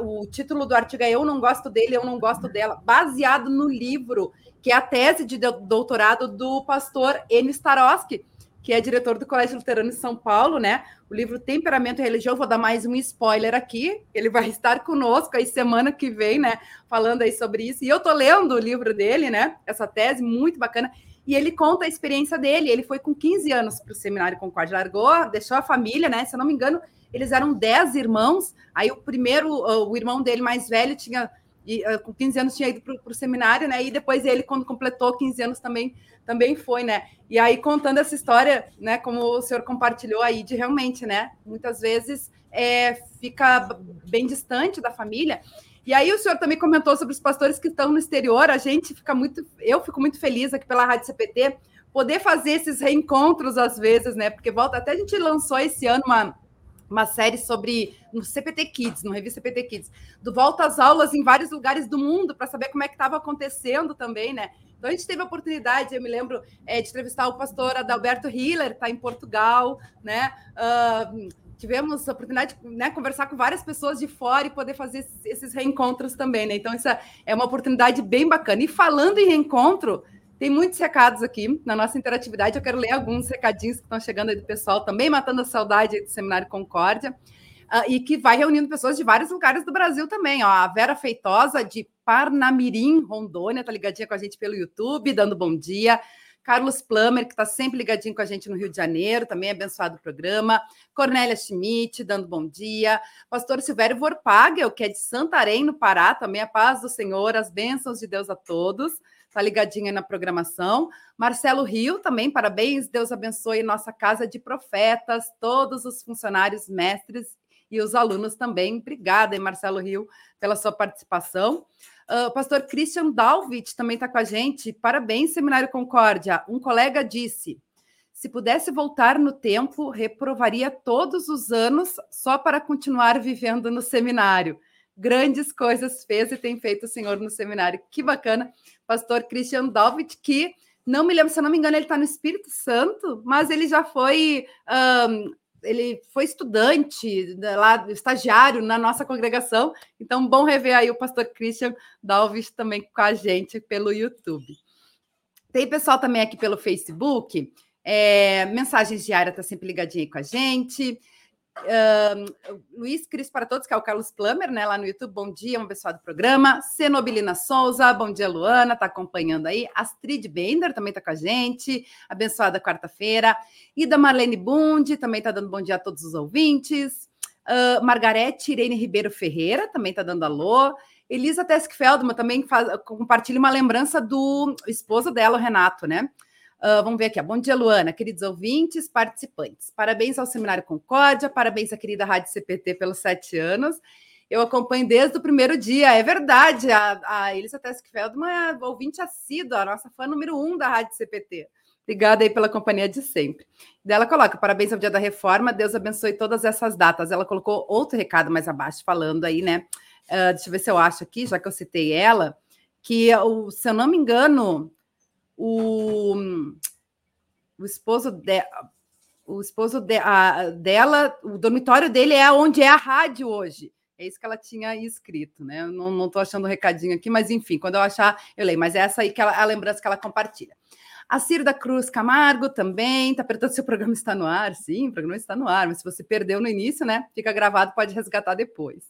O título do artigo é Eu não gosto dele, eu não gosto dela, baseado no livro, que é a tese de doutorado do pastor N. Starosky, que é diretor do Colégio Luterano de São Paulo, né? O livro Temperamento e Religião, vou dar mais um spoiler aqui. Ele vai estar conosco aí semana que vem, né? Falando aí sobre isso. E eu tô lendo o livro dele, né? Essa tese muito bacana. E ele conta a experiência dele. Ele foi com 15 anos para o seminário Concorde, largou, deixou a família, né? Se eu não me engano, eles eram 10 irmãos. Aí o primeiro, o irmão dele mais velho, tinha e, uh, com 15 anos tinha ido para o seminário, né? E depois ele, quando completou 15 anos, também, também foi, né? E aí, contando essa história, né? Como o senhor compartilhou aí, de realmente, né? Muitas vezes é, fica bem distante da família. E aí o senhor também comentou sobre os pastores que estão no exterior. A gente fica muito, eu fico muito feliz aqui pela Rádio CPT poder fazer esses reencontros às vezes, né? Porque volta até a gente lançou esse ano uma uma série sobre no CPT Kids, no revista CPT Kids, do volta às aulas em vários lugares do mundo para saber como é que estava acontecendo também, né? Então a gente teve a oportunidade, eu me lembro é, de entrevistar o pastor Adalberto Hiller, está em Portugal, né? Uh, tivemos a oportunidade de né, conversar com várias pessoas de fora e poder fazer esses reencontros também, né? Então, isso é uma oportunidade bem bacana. E falando em reencontro, tem muitos recados aqui na nossa interatividade. Eu quero ler alguns recadinhos que estão chegando aí do pessoal, também matando a saudade do Seminário Concórdia, uh, e que vai reunindo pessoas de vários lugares do Brasil também. Ó, a Vera Feitosa, de Parnamirim, Rondônia, está ligadinha com a gente pelo YouTube, dando bom dia. Carlos Plummer, que está sempre ligadinho com a gente no Rio de Janeiro, também abençoado o programa. Cornélia Schmidt, dando bom dia. Pastor Silvério Vorpagel, que é de Santarém, no Pará, também a paz do Senhor, as bênçãos de Deus a todos está ligadinha na programação. Marcelo Rio também, parabéns, Deus abençoe nossa casa de profetas, todos os funcionários, mestres e os alunos também. Obrigada, Marcelo Rio, pela sua participação. Uh, o pastor Christian Dalvit também está com a gente. Parabéns, Seminário Concórdia. Um colega disse: se pudesse voltar no tempo, reprovaria todos os anos só para continuar vivendo no seminário. Grandes coisas fez e tem feito o senhor no seminário. Que bacana pastor Christian Dalvit, que não me lembro, se eu não me engano, ele está no Espírito Santo, mas ele já foi. Um, ele foi estudante lá, estagiário na nossa congregação. Então, bom rever aí o pastor Christian Dalvich também com a gente pelo YouTube. Tem pessoal também aqui pelo Facebook. É, mensagens diárias está sempre ligadinho aí com a gente. Luiz Cris para todos, que é o Carlos Plummer, né? Lá no YouTube. Bom dia, um abençoado programa. Cenobilina Souza, bom dia, Luana, tá acompanhando aí. Astrid Bender também tá com a gente. Abençoada quarta-feira. Ida Marlene Bund também tá dando bom dia a todos os ouvintes. Uh, Margarete Irene Ribeiro Ferreira também tá dando alô. Elisa Tesk Feldman também faz, compartilha uma lembrança do esposo dela, o Renato, né? Uh, vamos ver aqui. Bom dia, Luana, queridos ouvintes, participantes. Parabéns ao Seminário Concórdia, parabéns à querida Rádio CPT pelos sete anos. Eu acompanho desde o primeiro dia, é verdade. A, a Elisa Teskfeldman é ouvinte assídua, a nossa fã número um da Rádio CPT. Obrigada aí pela companhia de sempre. Ela coloca: parabéns ao Dia da Reforma, Deus abençoe todas essas datas. Ela colocou outro recado mais abaixo, falando aí, né? Uh, deixa eu ver se eu acho aqui, já que eu citei ela, que, se eu não me engano, o, o esposo de, o esposo de, a, dela, o dormitório dele é onde é a rádio hoje. É isso que ela tinha escrito, né? Eu não estou achando o um recadinho aqui, mas enfim, quando eu achar, eu leio. Mas é essa aí que ela, a lembrança que ela compartilha. A Ciro da Cruz Camargo também está perguntando se o programa está no ar. Sim, o programa está no ar, mas se você perdeu no início, né? Fica gravado, pode resgatar depois.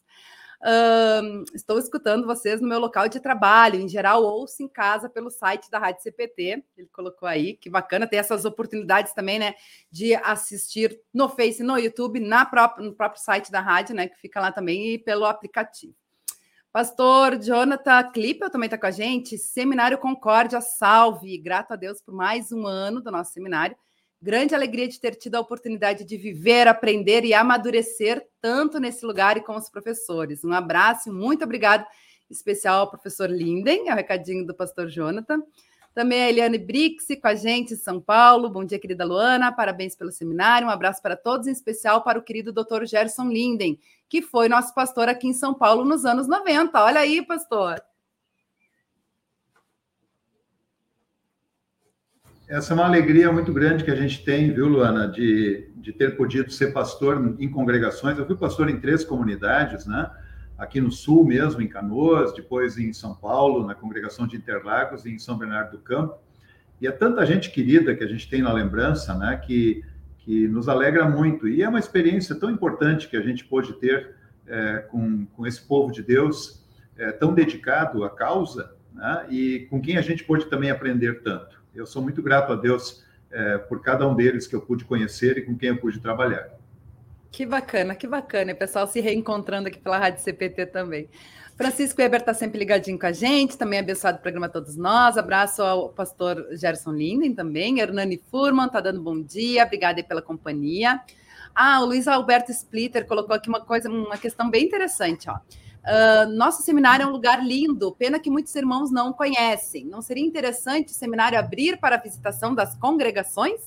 Uh, estou escutando vocês no meu local de trabalho, em geral, ouço em casa pelo site da Rádio CPT. Ele colocou aí, que bacana ter essas oportunidades também, né? De assistir no Face, no YouTube, na própria, no próprio site da rádio, né? Que fica lá também, e pelo aplicativo. Pastor Jonathan Clipper também está com a gente. Seminário Concórdia, salve! Grato a Deus por mais um ano do nosso seminário. Grande alegria de ter tido a oportunidade de viver, aprender e amadurecer tanto nesse lugar e com os professores. Um abraço e muito obrigado especial ao professor Linden, é o recadinho do pastor Jonathan. Também a Eliane Brix com a gente em São Paulo. Bom dia, querida Luana. Parabéns pelo seminário. Um abraço para todos, em especial para o querido doutor Gerson Linden, que foi nosso pastor aqui em São Paulo nos anos 90. Olha aí, pastor. Essa é uma alegria muito grande que a gente tem, viu, Luana, de, de ter podido ser pastor em congregações. Eu fui pastor em três comunidades, né? Aqui no Sul mesmo, em Canoas, depois em São Paulo, na congregação de Interlagos e em São Bernardo do Campo. E é tanta gente querida que a gente tem na lembrança, né? Que, que nos alegra muito. E é uma experiência tão importante que a gente pôde ter é, com, com esse povo de Deus é, tão dedicado à causa, né? E com quem a gente pôde também aprender tanto. Eu sou muito grato a Deus é, por cada um deles que eu pude conhecer e com quem eu pude trabalhar. Que bacana, que bacana. E pessoal se reencontrando aqui pela Rádio CPT também. Francisco Weber está sempre ligadinho com a gente, também abençoado o programa todos nós. Abraço ao pastor Gerson Linden também. Hernani Furman está dando bom dia, obrigada pela companhia. Ah, o Luiz Alberto Splitter colocou aqui uma coisa, uma questão bem interessante, ó. Uh, nosso seminário é um lugar lindo, pena que muitos irmãos não conhecem. Não seria interessante o seminário abrir para a visitação das congregações?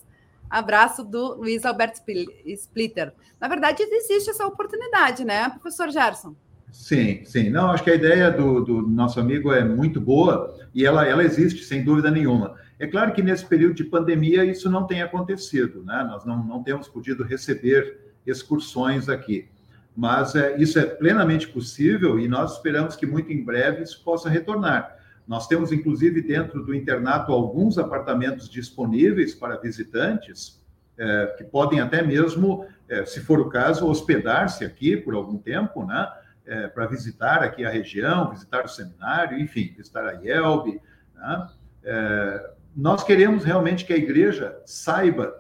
Abraço do Luiz Alberto Splitter. Na verdade, existe essa oportunidade, né, professor Gerson? Sim, sim. Não, acho que a ideia do, do, nosso amigo é muito boa e ela, ela existe, sem dúvida nenhuma. É claro que nesse período de pandemia isso não tem acontecido, né? Nós não, não temos podido receber excursões aqui mas é, isso é plenamente possível e nós esperamos que muito em breve isso possa retornar. Nós temos, inclusive, dentro do internato, alguns apartamentos disponíveis para visitantes, é, que podem até mesmo, é, se for o caso, hospedar-se aqui por algum tempo, né? É, para visitar aqui a região, visitar o seminário, enfim, visitar a IELB. Né? É, nós queremos realmente que a igreja saiba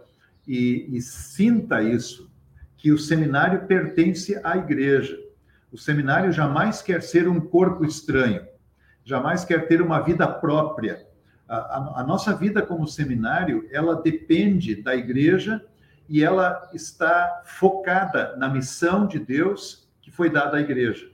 e, e sinta isso, que o seminário pertence à igreja. O seminário jamais quer ser um corpo estranho, jamais quer ter uma vida própria. A, a, a, nossa vida como seminário, ela depende da igreja e ela está focada na missão de Deus que foi dada à igreja.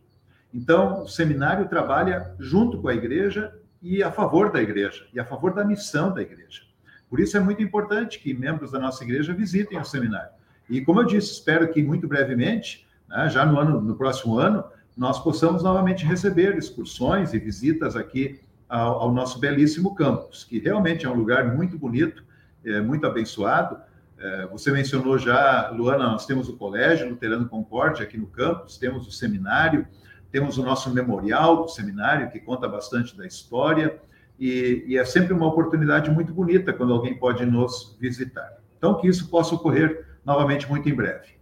Então, o seminário trabalha junto com a igreja e a favor da igreja, e a favor da missão da igreja. Por isso é muito importante que membros da nossa igreja visitem o seminário. E como eu disse, espero que muito brevemente, né, já no ano, no próximo ano, nós possamos novamente receber excursões e visitas aqui ao, ao nosso belíssimo campus, que realmente é um lugar muito bonito, é, muito abençoado. É, você mencionou já, Luana, nós temos o Colégio Luterano Concórdia aqui no campus, temos o seminário, temos o nosso memorial do seminário, que conta bastante da história, e, e é sempre uma oportunidade muito bonita quando alguém pode nos visitar. Então, que isso possa ocorrer novamente muito em breve.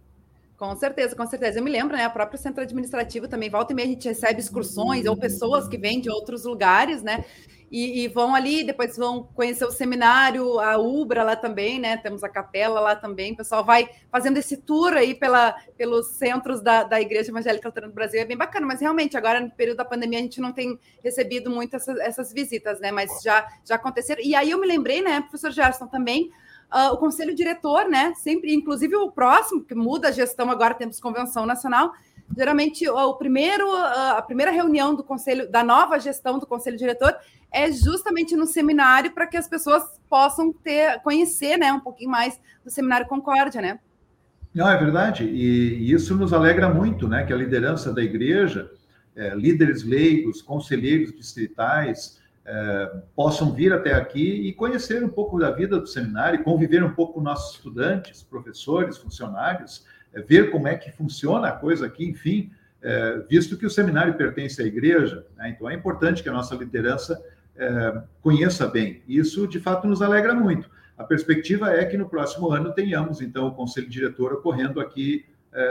Com certeza, com certeza. Eu me lembro, né? A própria centro administrativo também, volta e meia, a gente recebe excursões ou pessoas que vêm de outros lugares, né? E, e, vão ali, depois vão conhecer o seminário, a Ubra lá também, né? Temos a capela lá também. O pessoal vai fazendo esse tour aí pela, pelos centros da, da Igreja Evangélica Luterana do Brasil. É bem bacana, mas realmente agora, no período da pandemia, a gente não tem recebido muito essas, essas visitas, né? Mas já, já aconteceram. E aí eu me lembrei, né, professor Gerson, também Uh, o conselho diretor, né? Sempre, inclusive o próximo, que muda a gestão, agora temos convenção nacional. Geralmente, o primeiro, uh, a primeira reunião do conselho, da nova gestão do conselho diretor, é justamente no seminário para que as pessoas possam ter, conhecer, né, um pouquinho mais do seminário Concórdia, né? Não, é verdade, e, isso nos alegra muito, né, que a liderança da igreja, é, líderes leigos, conselheiros distritais, é, possam vir até aqui e conhecer um pouco da vida do seminário, conviver um pouco com nossos estudantes, professores, funcionários, é, ver como é que funciona a coisa aqui, enfim, é, visto que o seminário pertence à igreja, né, então é importante que a nossa liderança é, conheça bem. Isso, de fato, nos alegra muito. A perspectiva é que no próximo ano tenhamos, então, o conselho diretor ocorrendo aqui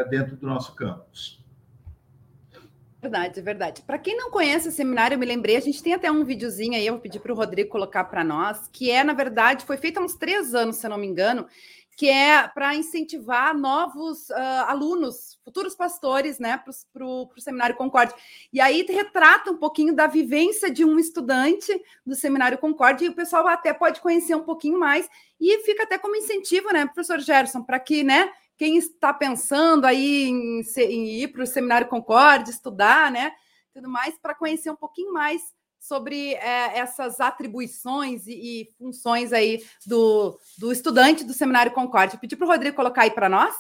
dentro do nosso campus. Verdade, verdade. Para quem não conhece o seminário, eu me lembrei, a gente tem até um videozinho aí, eu vou pedir para o Rodrigo colocar para nós, que é, na verdade, foi feito há uns três anos, se eu não me engano, que é para incentivar novos uh, alunos, futuros pastores, né, para o Seminário Concorde. E aí retrata um pouquinho da vivência de um estudante do Seminário Concorde, e o pessoal até pode conhecer um pouquinho mais, e fica até como incentivo, né, professor Gerson, para que, né, quem está pensando aí em, em ir para o Seminário Concorde, estudar, né? Tudo mais, para conhecer um pouquinho mais sobre é, essas atribuições e, e, funções aí do, do estudante do Seminário Concorde. Pedir para o Rodrigo colocar aí para nós.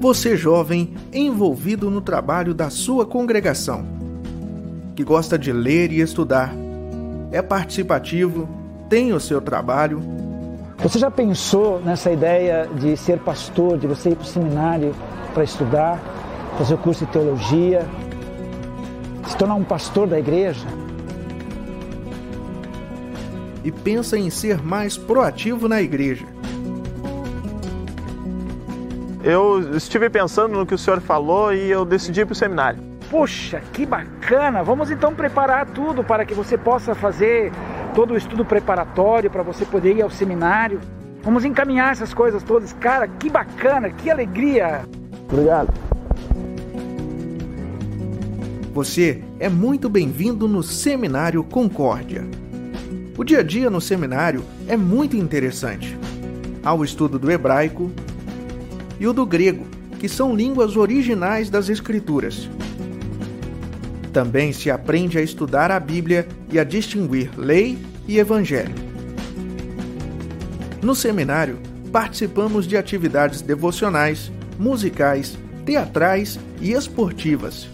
Você jovem envolvido no trabalho da sua congregação que gosta de ler e estudar. É participativo, tem o seu trabalho. Você já pensou nessa ideia de ser pastor, de você ir para o seminário para estudar, fazer o curso de teologia, se tornar um pastor da igreja? E pensa em ser mais proativo na igreja. Eu estive pensando no que o senhor falou e eu decidi ir para o seminário. Poxa, que bacana! Vamos então preparar tudo para que você possa fazer todo o estudo preparatório para você poder ir ao seminário. Vamos encaminhar essas coisas todas. Cara, que bacana, que alegria! Obrigado. Você é muito bem-vindo no Seminário Concórdia. O dia a dia no seminário é muito interessante. Há o estudo do hebraico, e o do grego, que são línguas originais das Escrituras. Também se aprende a estudar a Bíblia e a distinguir lei e evangelho. No seminário, participamos de atividades devocionais, musicais, teatrais e esportivas.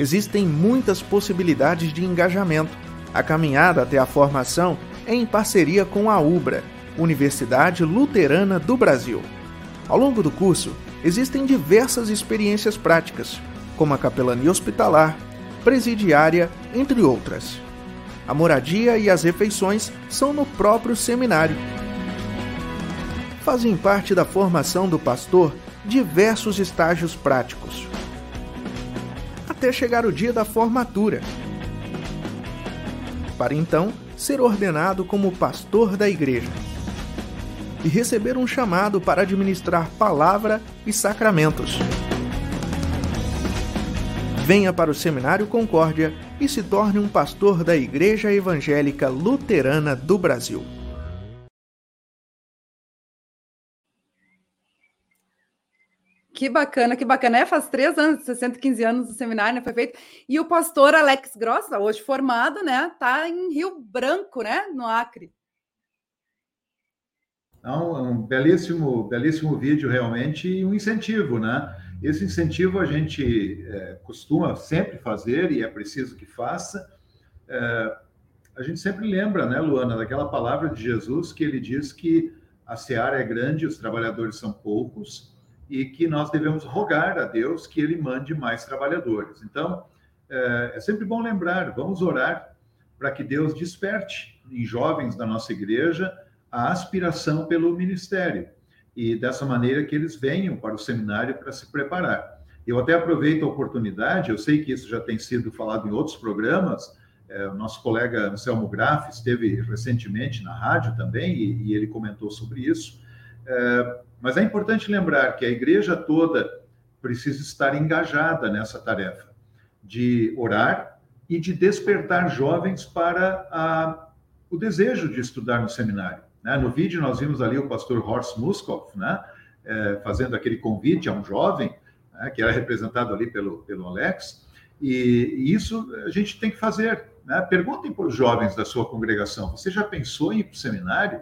Existem muitas possibilidades de engajamento. A caminhada até a formação é em parceria com a UBRA, Universidade Luterana do Brasil. Ao longo do curso, existem diversas experiências práticas, como a capelania hospitalar, presidiária, entre outras. A moradia e as refeições são no próprio seminário. Fazem parte da formação do pastor diversos estágios práticos, até chegar o dia da formatura, para então ser ordenado como pastor da igreja e receber um chamado para administrar palavra e sacramentos. Venha para o Seminário Concórdia e se torne um pastor da Igreja Evangélica Luterana do Brasil. Que bacana, que bacana. É, faz três anos, 615 anos do seminário, né? Foi feito. E o pastor Alex Grossa, hoje formado, né? Tá em Rio Branco, né? No Acre. Então, um belíssimo, belíssimo vídeo realmente e um incentivo, né? Esse incentivo a gente é, costuma sempre fazer e é preciso que faça. É, a gente sempre lembra, né, Luana, daquela palavra de Jesus que ele diz que a seara é grande, os trabalhadores são poucos e que nós devemos rogar a Deus que ele mande mais trabalhadores. Então, é, é sempre bom lembrar, vamos orar para que Deus desperte em jovens da nossa igreja a aspiração pelo ministério e dessa maneira que eles venham para o seminário para se preparar. Eu até aproveito a oportunidade, eu sei que isso já tem sido falado em outros programas, é, o nosso colega Anselmo Graff esteve recentemente na rádio também e, e ele comentou sobre isso. É, mas é importante lembrar que a igreja toda precisa estar engajada nessa tarefa de orar e de despertar jovens para a, o desejo de estudar no seminário. Né? No vídeo nós vimos ali o pastor Horst Muskov, né? É, fazendo aquele convite a um jovem, né? que era representado ali pelo, pelo Alex, e, e isso a gente tem que fazer. Né? Perguntem para os jovens da sua congregação: você já pensou em ir para o seminário?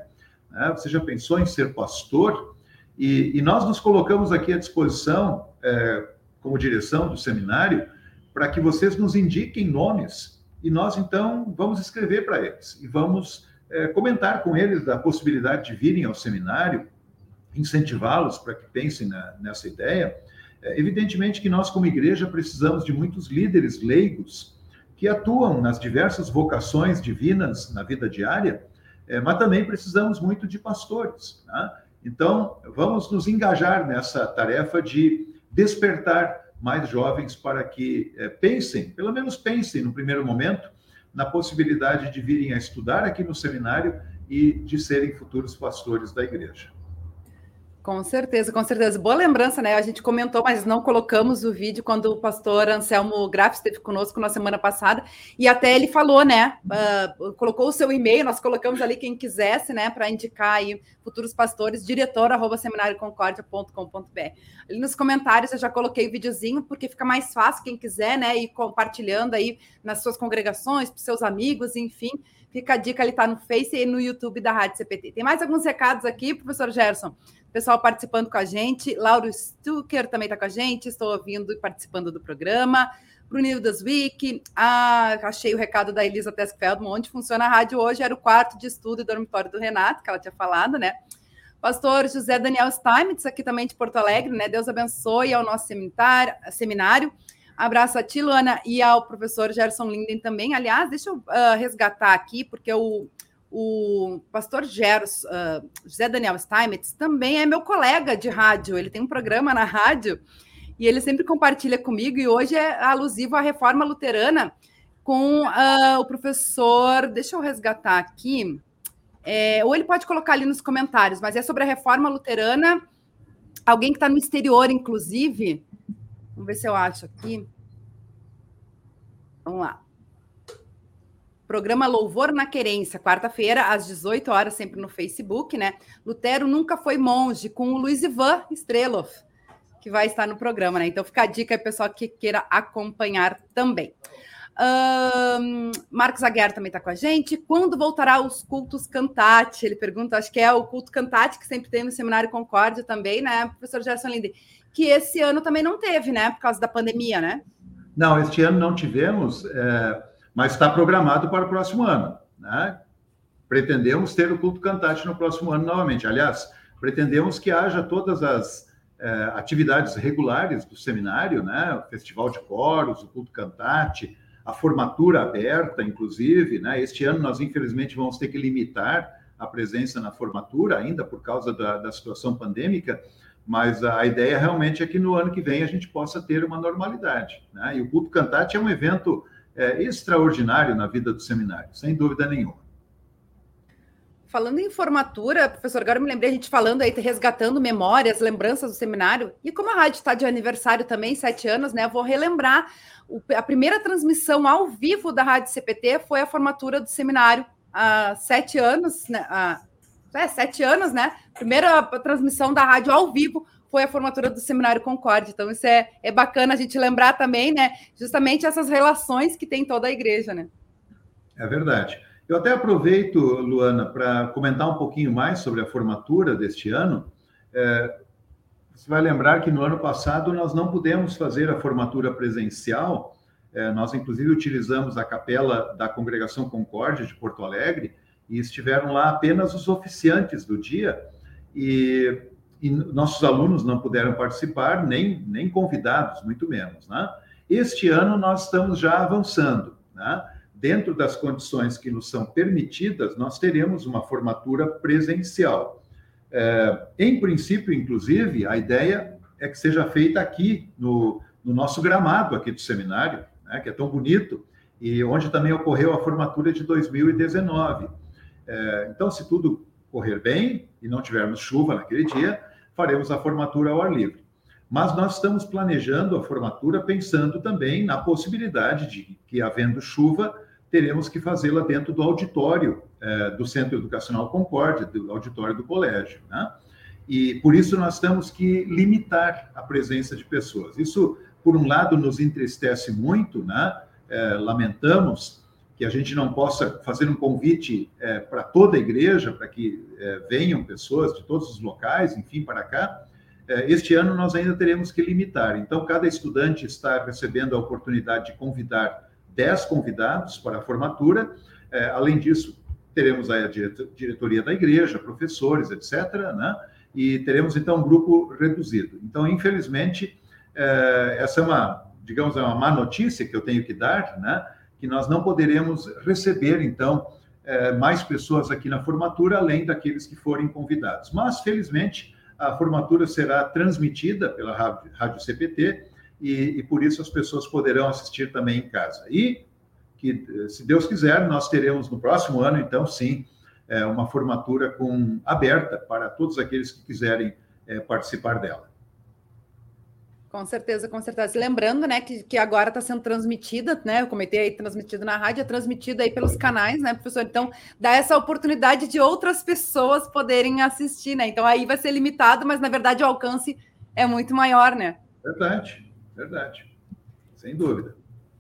Né? Você já pensou em ser pastor? E, e nós nos colocamos aqui à disposição, é, como direção do seminário, para que vocês nos indiquem nomes e nós então vamos escrever para eles e vamos é, comentar com eles da possibilidade de virem ao seminário, incentivá-los para que pensem na, nessa ideia. É, evidentemente que nós, como igreja, precisamos de muitos líderes leigos que atuam nas diversas vocações divinas na vida diária, é, mas também precisamos muito de pastores. Né? Então, vamos nos engajar nessa tarefa de despertar mais jovens para que é, pensem, pelo menos pensem no primeiro momento, na possibilidade de virem a estudar aqui no seminário e de serem futuros pastores da igreja. Com certeza, com certeza. Boa lembrança, né? A gente comentou, mas não colocamos o vídeo quando o pastor Anselmo Graff esteve conosco na semana passada, e até ele falou, né? Uh, colocou o seu e-mail, nós colocamos ali quem quisesse, né, para indicar aí futuros pastores, diretor arroba seminarioconcordia.com.br. Ali nos comentários eu já coloquei o videozinho, porque fica mais fácil quem quiser, né, ir compartilhando aí nas suas congregações, para seus amigos, enfim. Fica a dica, ele está no Face e no YouTube da Rádio CPT. Tem mais alguns recados aqui, professor Gerson pessoal participando com a gente. Lauro Stucker também está com a gente, estou ouvindo e participando do programa. para o Nildas Week. Ah, achei o recado da Elisa Teskfeldman, onde funciona a rádio hoje, era o quarto de estudo e dormitório do Renato, que ela tinha falado, né? Pastor José Daniel Steinmetz, aqui também de Porto Alegre, né? Deus abençoe ao nosso seminário. Abraço a ti, Luana, e ao professor Gerson Linden também. Aliás, deixa eu uh, resgatar aqui, porque o, o pastor Geros, uh, José Daniel Steinmetz também é meu colega de rádio. Ele tem um programa na rádio e ele sempre compartilha comigo. E hoje é alusivo à reforma luterana com uh, o professor. Deixa eu resgatar aqui. É, ou ele pode colocar ali nos comentários, mas é sobre a reforma luterana. Alguém que está no exterior, inclusive. Vamos ver se eu acho aqui. Vamos lá. Programa Louvor na Querência, quarta-feira, às 18 horas, sempre no Facebook, né? Lutero nunca foi monge, com o Luiz Ivan Streloff, que vai estar no programa, né? Então fica a dica aí, pessoal que queira acompanhar também. Um, Marcos Aguiar também está com a gente. Quando voltará os cultos cantate? Ele pergunta, acho que é o culto cantate que sempre tem no Seminário Concórdia também, né, professor Gerson Linde? Que esse ano também não teve, né, por causa da pandemia, né? Não, este ano não tivemos, é, mas está programado para o próximo ano, né? Pretendemos ter o culto cantate no próximo ano novamente. Aliás, pretendemos que haja todas as é, atividades regulares do seminário, né? O festival de coros, o culto cantate, a formatura aberta, inclusive, né? Este ano nós, infelizmente, vamos ter que limitar a presença na formatura, ainda por causa da, da situação pandêmica, mas a ideia realmente é que no ano que vem a gente possa ter uma normalidade. Né? E o culto cantate é um evento é, extraordinário na vida do seminário, sem dúvida nenhuma. Falando em formatura, professor, agora eu me lembrei a gente falando aí, resgatando memórias, lembranças do seminário. E como a rádio está de aniversário também, sete anos, né? Eu vou relembrar. O, a primeira transmissão ao vivo da Rádio CPT foi a formatura do seminário há sete anos, né? Há, é, sete anos, né? Primeira transmissão da rádio ao vivo foi a formatura do Seminário Concorde. Então, isso é, é bacana a gente lembrar também, né? Justamente essas relações que tem toda a igreja, né? É verdade. Eu até aproveito, Luana, para comentar um pouquinho mais sobre a formatura deste ano. É, você vai lembrar que no ano passado nós não pudemos fazer a formatura presencial. É, nós, inclusive, utilizamos a capela da Congregação Concórdia de Porto Alegre e estiveram lá apenas os oficiantes do dia. E, e nossos alunos não puderam participar, nem, nem convidados, muito menos. Né? Este ano nós estamos já avançando. Né? Dentro das condições que nos são permitidas, nós teremos uma formatura presencial. É, em princípio, inclusive, a ideia é que seja feita aqui, no, no nosso gramado aqui do seminário, né, que é tão bonito, e onde também ocorreu a formatura de 2019. É, então, se tudo correr bem e não tivermos chuva naquele dia, faremos a formatura ao ar livre. Mas nós estamos planejando a formatura pensando também na possibilidade de que, havendo chuva, teremos que fazê-la dentro do auditório é, do Centro Educacional Concórdia, do auditório do colégio. Né? E por isso nós temos que limitar a presença de pessoas. Isso, por um lado, nos entristece muito, né? É, lamentamos que a gente não possa fazer um convite é, para toda a igreja, para que venham pessoas de todos os locais, enfim, para cá. É, este ano nós ainda teremos que limitar. Então, cada estudante está recebendo a oportunidade de convidar 10 convidados para a formatura. É, além disso, teremos a diretoria da igreja, professores, etc. Né? E teremos, então, um grupo reduzido. Então, infelizmente, é, essa é uma, digamos, é uma má notícia que eu tenho que dar, né? que nós não poderemos receber, então, mais pessoas aqui na formatura, além daqueles que forem convidados. Mas, felizmente, a formatura será transmitida pela Rádio CPT e, e por isso as pessoas poderão assistir também em casa. E que, se Deus quiser, nós teremos no próximo ano, então, sim, é, uma formatura com aberta para todos aqueles que quiserem é, participar dela. Com certeza, com certeza. Lembrando, né, que, que agora está sendo transmitida, né? Eu comentei aí, transmitida na rádio, é transmitida aí pelos canais, né, professor? Então, dá essa oportunidade de outras pessoas poderem assistir, né? Então, aí vai ser limitado, mas na verdade o alcance é muito maior, né? Verdade. Verdade. Sem dúvida.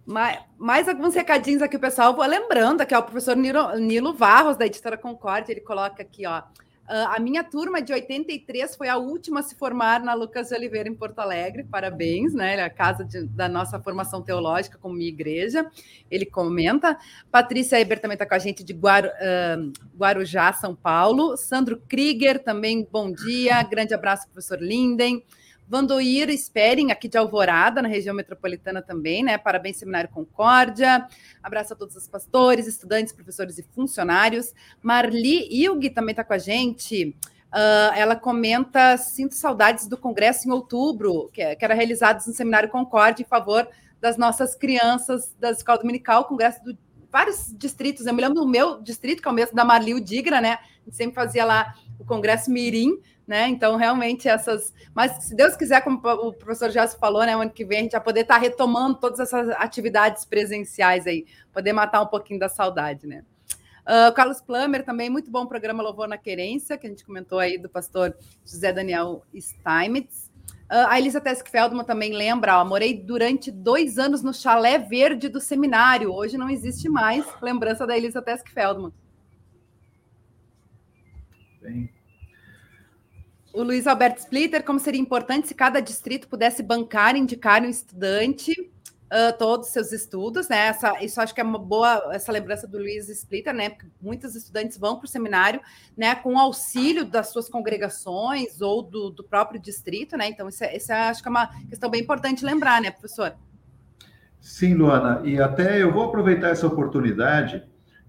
Mais, mais alguns recadinhos aqui, pessoal. Vou lembrando aqui, ó, o professor Nilo, Nilo Varros, da editora Concorde, ele coloca aqui, ó. Uh, a minha turma de 83 foi a última a se formar na Lucas de Oliveira, em Porto Alegre. Parabéns, né? É a casa de, da nossa formação teológica como minha igreja. Ele comenta. Patrícia Eber também está com a gente de uh, Guarujá, São Paulo. Sandro Krieger também, bom dia. Grande abraço, professor Linden. Vandoir Esperem, aqui de Alvorada, na região metropolitana também, né? Parabéns, Seminário Concórdia. Abraço a todos os pastores, estudantes, professores e funcionários. Marli Ilg também está com a gente. Uh, ela comenta: sinto saudades do congresso em outubro, que, é, que era realizado no Seminário Concórdia em favor das nossas crianças da escola dominical, congresso de vários distritos. Eu me lembro do meu distrito, que é o mesmo da Marli Digra, né? A gente sempre fazia lá o Congresso Mirim, né? Então, realmente, essas. Mas, se Deus quiser, como o professor Jéssica falou, né? O ano que vem a gente vai poder estar retomando todas essas atividades presenciais aí, poder matar um pouquinho da saudade, né? Uh, Carlos Plummer também, muito bom programa Louvor na Querência, que a gente comentou aí do pastor José Daniel Steinmetz. Uh, a Elisa Tesk Feldman também lembra, ó, morei durante dois anos no chalé verde do seminário, hoje não existe mais, lembrança da Elisa Tesk Feldman. Bem, o Luiz Alberto Splitter, como seria importante se cada distrito pudesse bancar e indicar um estudante uh, todos os seus estudos, né? Essa, isso acho que é uma boa essa lembrança do Luiz Splitter, né? Porque muitos estudantes vão para o seminário, né, com auxílio das suas congregações ou do, do próprio distrito, né? Então, isso, é, isso é, acho que é uma questão bem importante lembrar, né, professor? Sim, Luana, e até eu vou aproveitar essa oportunidade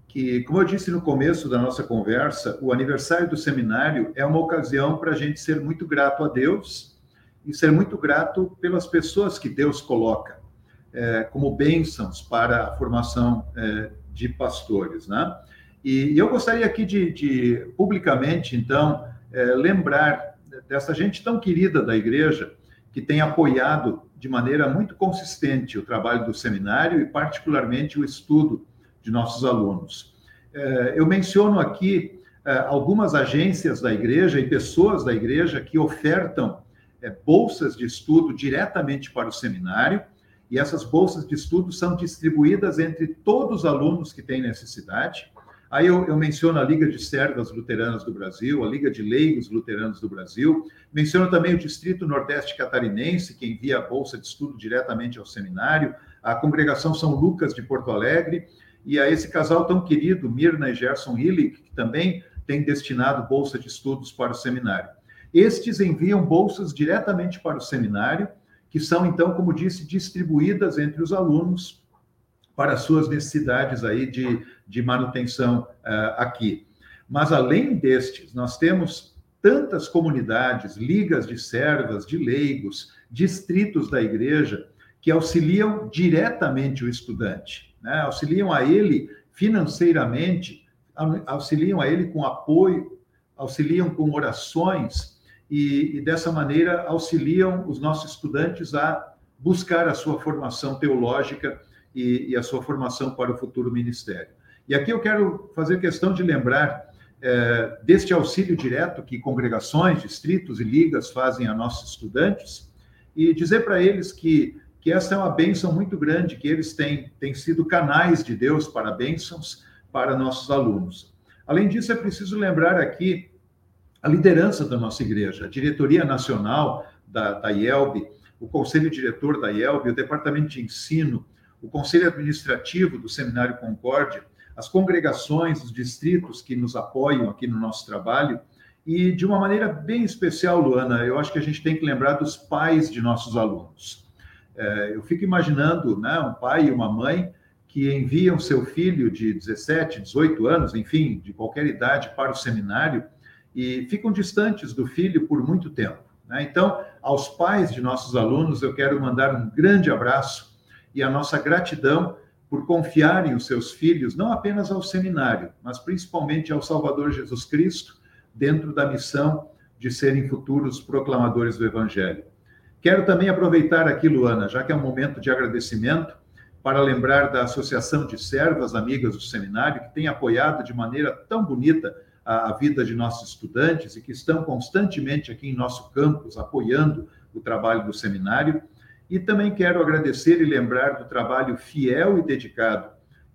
que, como eu disse no começo da nossa conversa, o aniversário do seminário é uma ocasião para a gente ser muito grato a Deus e ser muito grato pelas pessoas que Deus coloca é, como bênçãos para a formação é, de pastores, né? E eu gostaria aqui de, de publicamente, então, é, lembrar dessa gente tão querida da igreja que tem apoiado de maneira muito consistente o trabalho do seminário e, particularmente, o estudo de nossos alunos. É, eu menciono aqui é, algumas agências da igreja e pessoas da igreja que ofertam é, bolsas de estudo diretamente para o seminário, e essas bolsas de estudo são distribuídas entre todos os alunos que têm necessidade. Aí eu, eu, menciono a Liga de Servas Luteranas do Brasil, a Liga de Leigos Luteranos do Brasil, menciono também o Distrito Nordeste Catarinense, que envia a bolsa de estudo diretamente ao seminário, a Congregação São Lucas de Porto Alegre, e a esse casal tão querido, Mirna e Gerson Hillig, que também tem destinado bolsa de estudos para o seminário. Estes enviam bolsas diretamente para o seminário, que são, então, como disse, distribuídas entre os alunos para suas necessidades aí de, de manutenção uh, aqui. Mas, além destes, nós temos tantas comunidades, ligas de servas, de leigos, distritos da igreja, que auxiliam diretamente o estudante né? auxiliam a ele financeiramente, auxiliam a ele com apoio, auxiliam com orações e, e dessa maneira auxiliam os nossos estudantes a buscar a sua formação teológica e, e, a sua formação para o futuro ministério. E aqui eu quero fazer questão de lembrar é, deste auxílio direto que congregações, distritos e ligas fazem a nossos estudantes e dizer para eles que que essa é uma bênção muito grande, que eles têm, têm sido canais de Deus para bênçãos para nossos alunos. Além disso, é preciso lembrar aqui a liderança da nossa igreja, a diretoria nacional da, da IELB, o conselho diretor da IELB, o departamento de ensino, o conselho administrativo do Seminário Concórdia, as congregações, os distritos que nos apoiam aqui no nosso trabalho, e de uma maneira bem especial, Luana, eu acho que a gente tem que lembrar dos pais de nossos alunos. É, eu fico imaginando né, um pai e uma mãe que enviam seu filho de 17, 18 anos, enfim, de qualquer idade, para o seminário e ficam distantes do filho por muito tempo. Né? Então, aos pais de nossos alunos, eu quero mandar um grande abraço e a nossa gratidão por confiarem os seus filhos não apenas ao seminário, mas principalmente ao Salvador Jesus Cristo, dentro da missão de serem futuros proclamadores do Evangelho. Quero também aproveitar aqui, Luana, já que é um momento de agradecimento, para lembrar da Associação de Servas Amigas do Seminário, que tem apoiado de maneira tão bonita a, vida de nossos estudantes e que estão constantemente aqui em nosso campus apoiando o trabalho do seminário. E também quero agradecer e lembrar do trabalho fiel e dedicado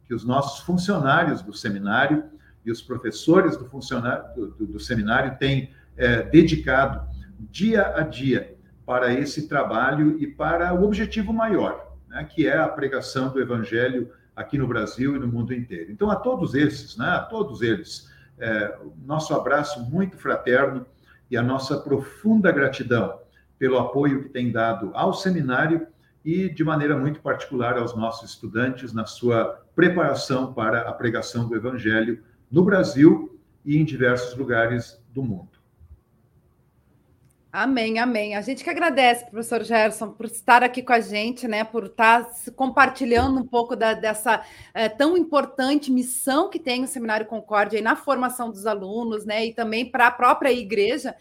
que os nossos funcionários do seminário e os professores do do, do, do seminário têm é, dedicado dia a dia para esse trabalho e para o objetivo maior, né, que é a pregação do evangelho aqui no Brasil e no mundo inteiro. Então, a todos esses, né, a todos eles, é, nosso abraço muito fraterno e a nossa profunda gratidão pelo apoio que tem dado ao seminário e, de maneira muito particular, aos nossos estudantes na sua preparação para a pregação do Evangelho no Brasil e em diversos lugares do mundo. Amém, amém. A gente que agradece, professor Gerson, por estar aqui com a gente, né? Por estar compartilhando um pouco da, dessa é, tão importante missão que tem o Seminário Concórdia na formação dos alunos, né? E também para a própria igreja.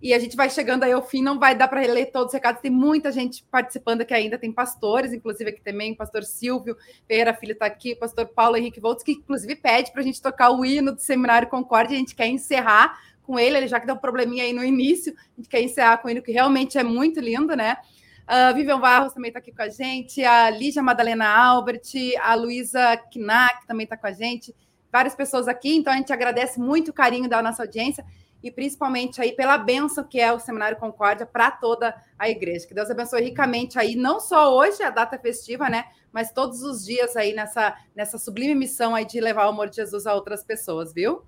E a gente vai chegando aí ao fim, não vai dar para ler todos os recados. Tem muita gente participando aqui ainda, tem pastores, inclusive aqui também, o pastor Silvio Ferreira Filho está aqui, o pastor Paulo Henrique Volts, que inclusive pede para a gente tocar o hino do Seminário Concórdia. A gente quer encerrar com ele, ele já que deu um probleminha aí no início, a gente quer encerrar com ele, que realmente é muito lindo, né? Uh, Vivian Barros também está aqui com a gente, a Lígia Madalena Albert, a Luísa Knack também está com a gente, várias pessoas aqui, então a gente agradece muito o carinho da nossa audiência e principalmente aí pela benção que é o Seminário Concórdia para toda a igreja. Que Deus abençoe ricamente aí, não só hoje, a data festiva, né? Mas todos os dias aí nessa, nessa sublime missão aí de levar o amor de Jesus a outras pessoas, viu?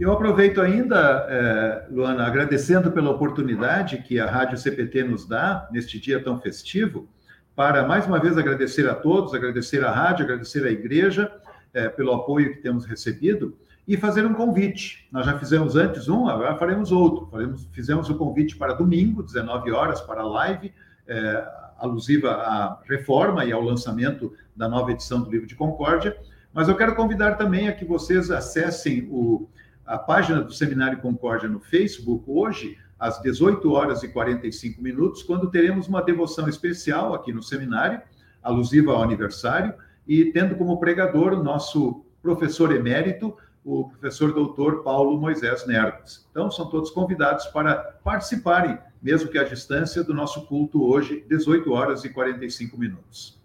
Eu aproveito ainda, é, Luana, agradecendo pela oportunidade que a Rádio CPT nos dá neste dia tão festivo, para mais uma vez agradecer a todos, agradecer à rádio, agradecer à igreja é, pelo apoio que temos recebido e fazer um convite. Nós já fizemos antes um, agora faremos outro. Fizemos o convite para domingo, 19 horas, para a live é, alusiva à reforma e ao lançamento da nova edição do Livro de Concórdia. Mas eu quero convidar também a que vocês acessem o a página do Seminário Concórdia no Facebook hoje, às 18 horas e 45 minutos, quando teremos uma devoção especial aqui no seminário, alusiva ao aniversário, e tendo como pregador o nosso professor emérito, o professor doutor Paulo Moisés Nerves. Então, são todos convidados para participarem, mesmo que à distância, do nosso culto hoje, 18 horas e 45 minutos.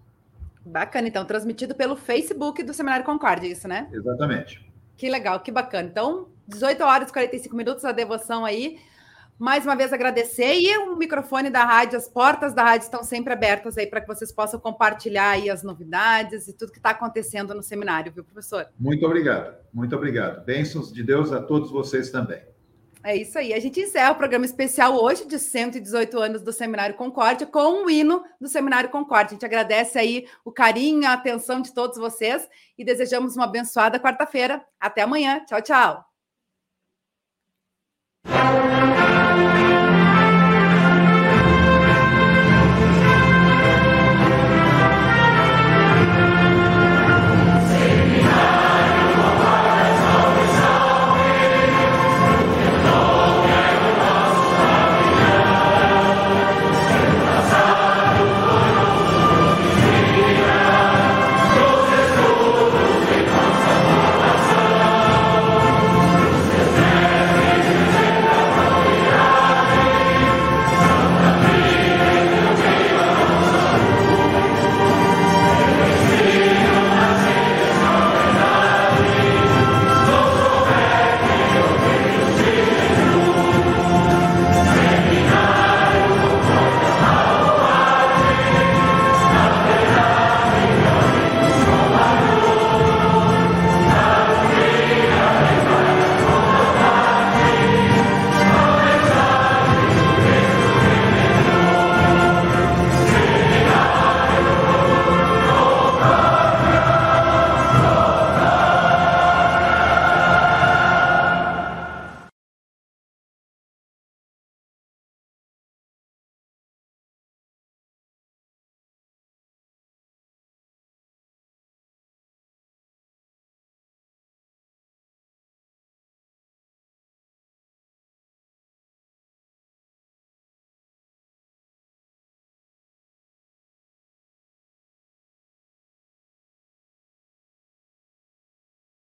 Bacana, então, transmitido pelo Facebook do Seminário Concórdia, isso, né? Exatamente. Que legal, que bacana. Então, 18 horas e 45 minutos a devoção aí. Mais uma vez agradecer e o microfone da rádio, as portas da rádio estão sempre abertas aí para que vocês possam compartilhar aí as novidades e tudo que está acontecendo no seminário, viu, professor? Muito obrigado, muito obrigado. Bênçãos de Deus a todos vocês também. É isso aí. A gente encerra o programa especial hoje de 118 anos do Seminário Concórdia com o hino do Seminário Concórdia. A gente agradece aí o carinho, a atenção de todos vocês e desejamos uma abençoada quarta-feira. Até amanhã. Tchau, tchau. Thank you.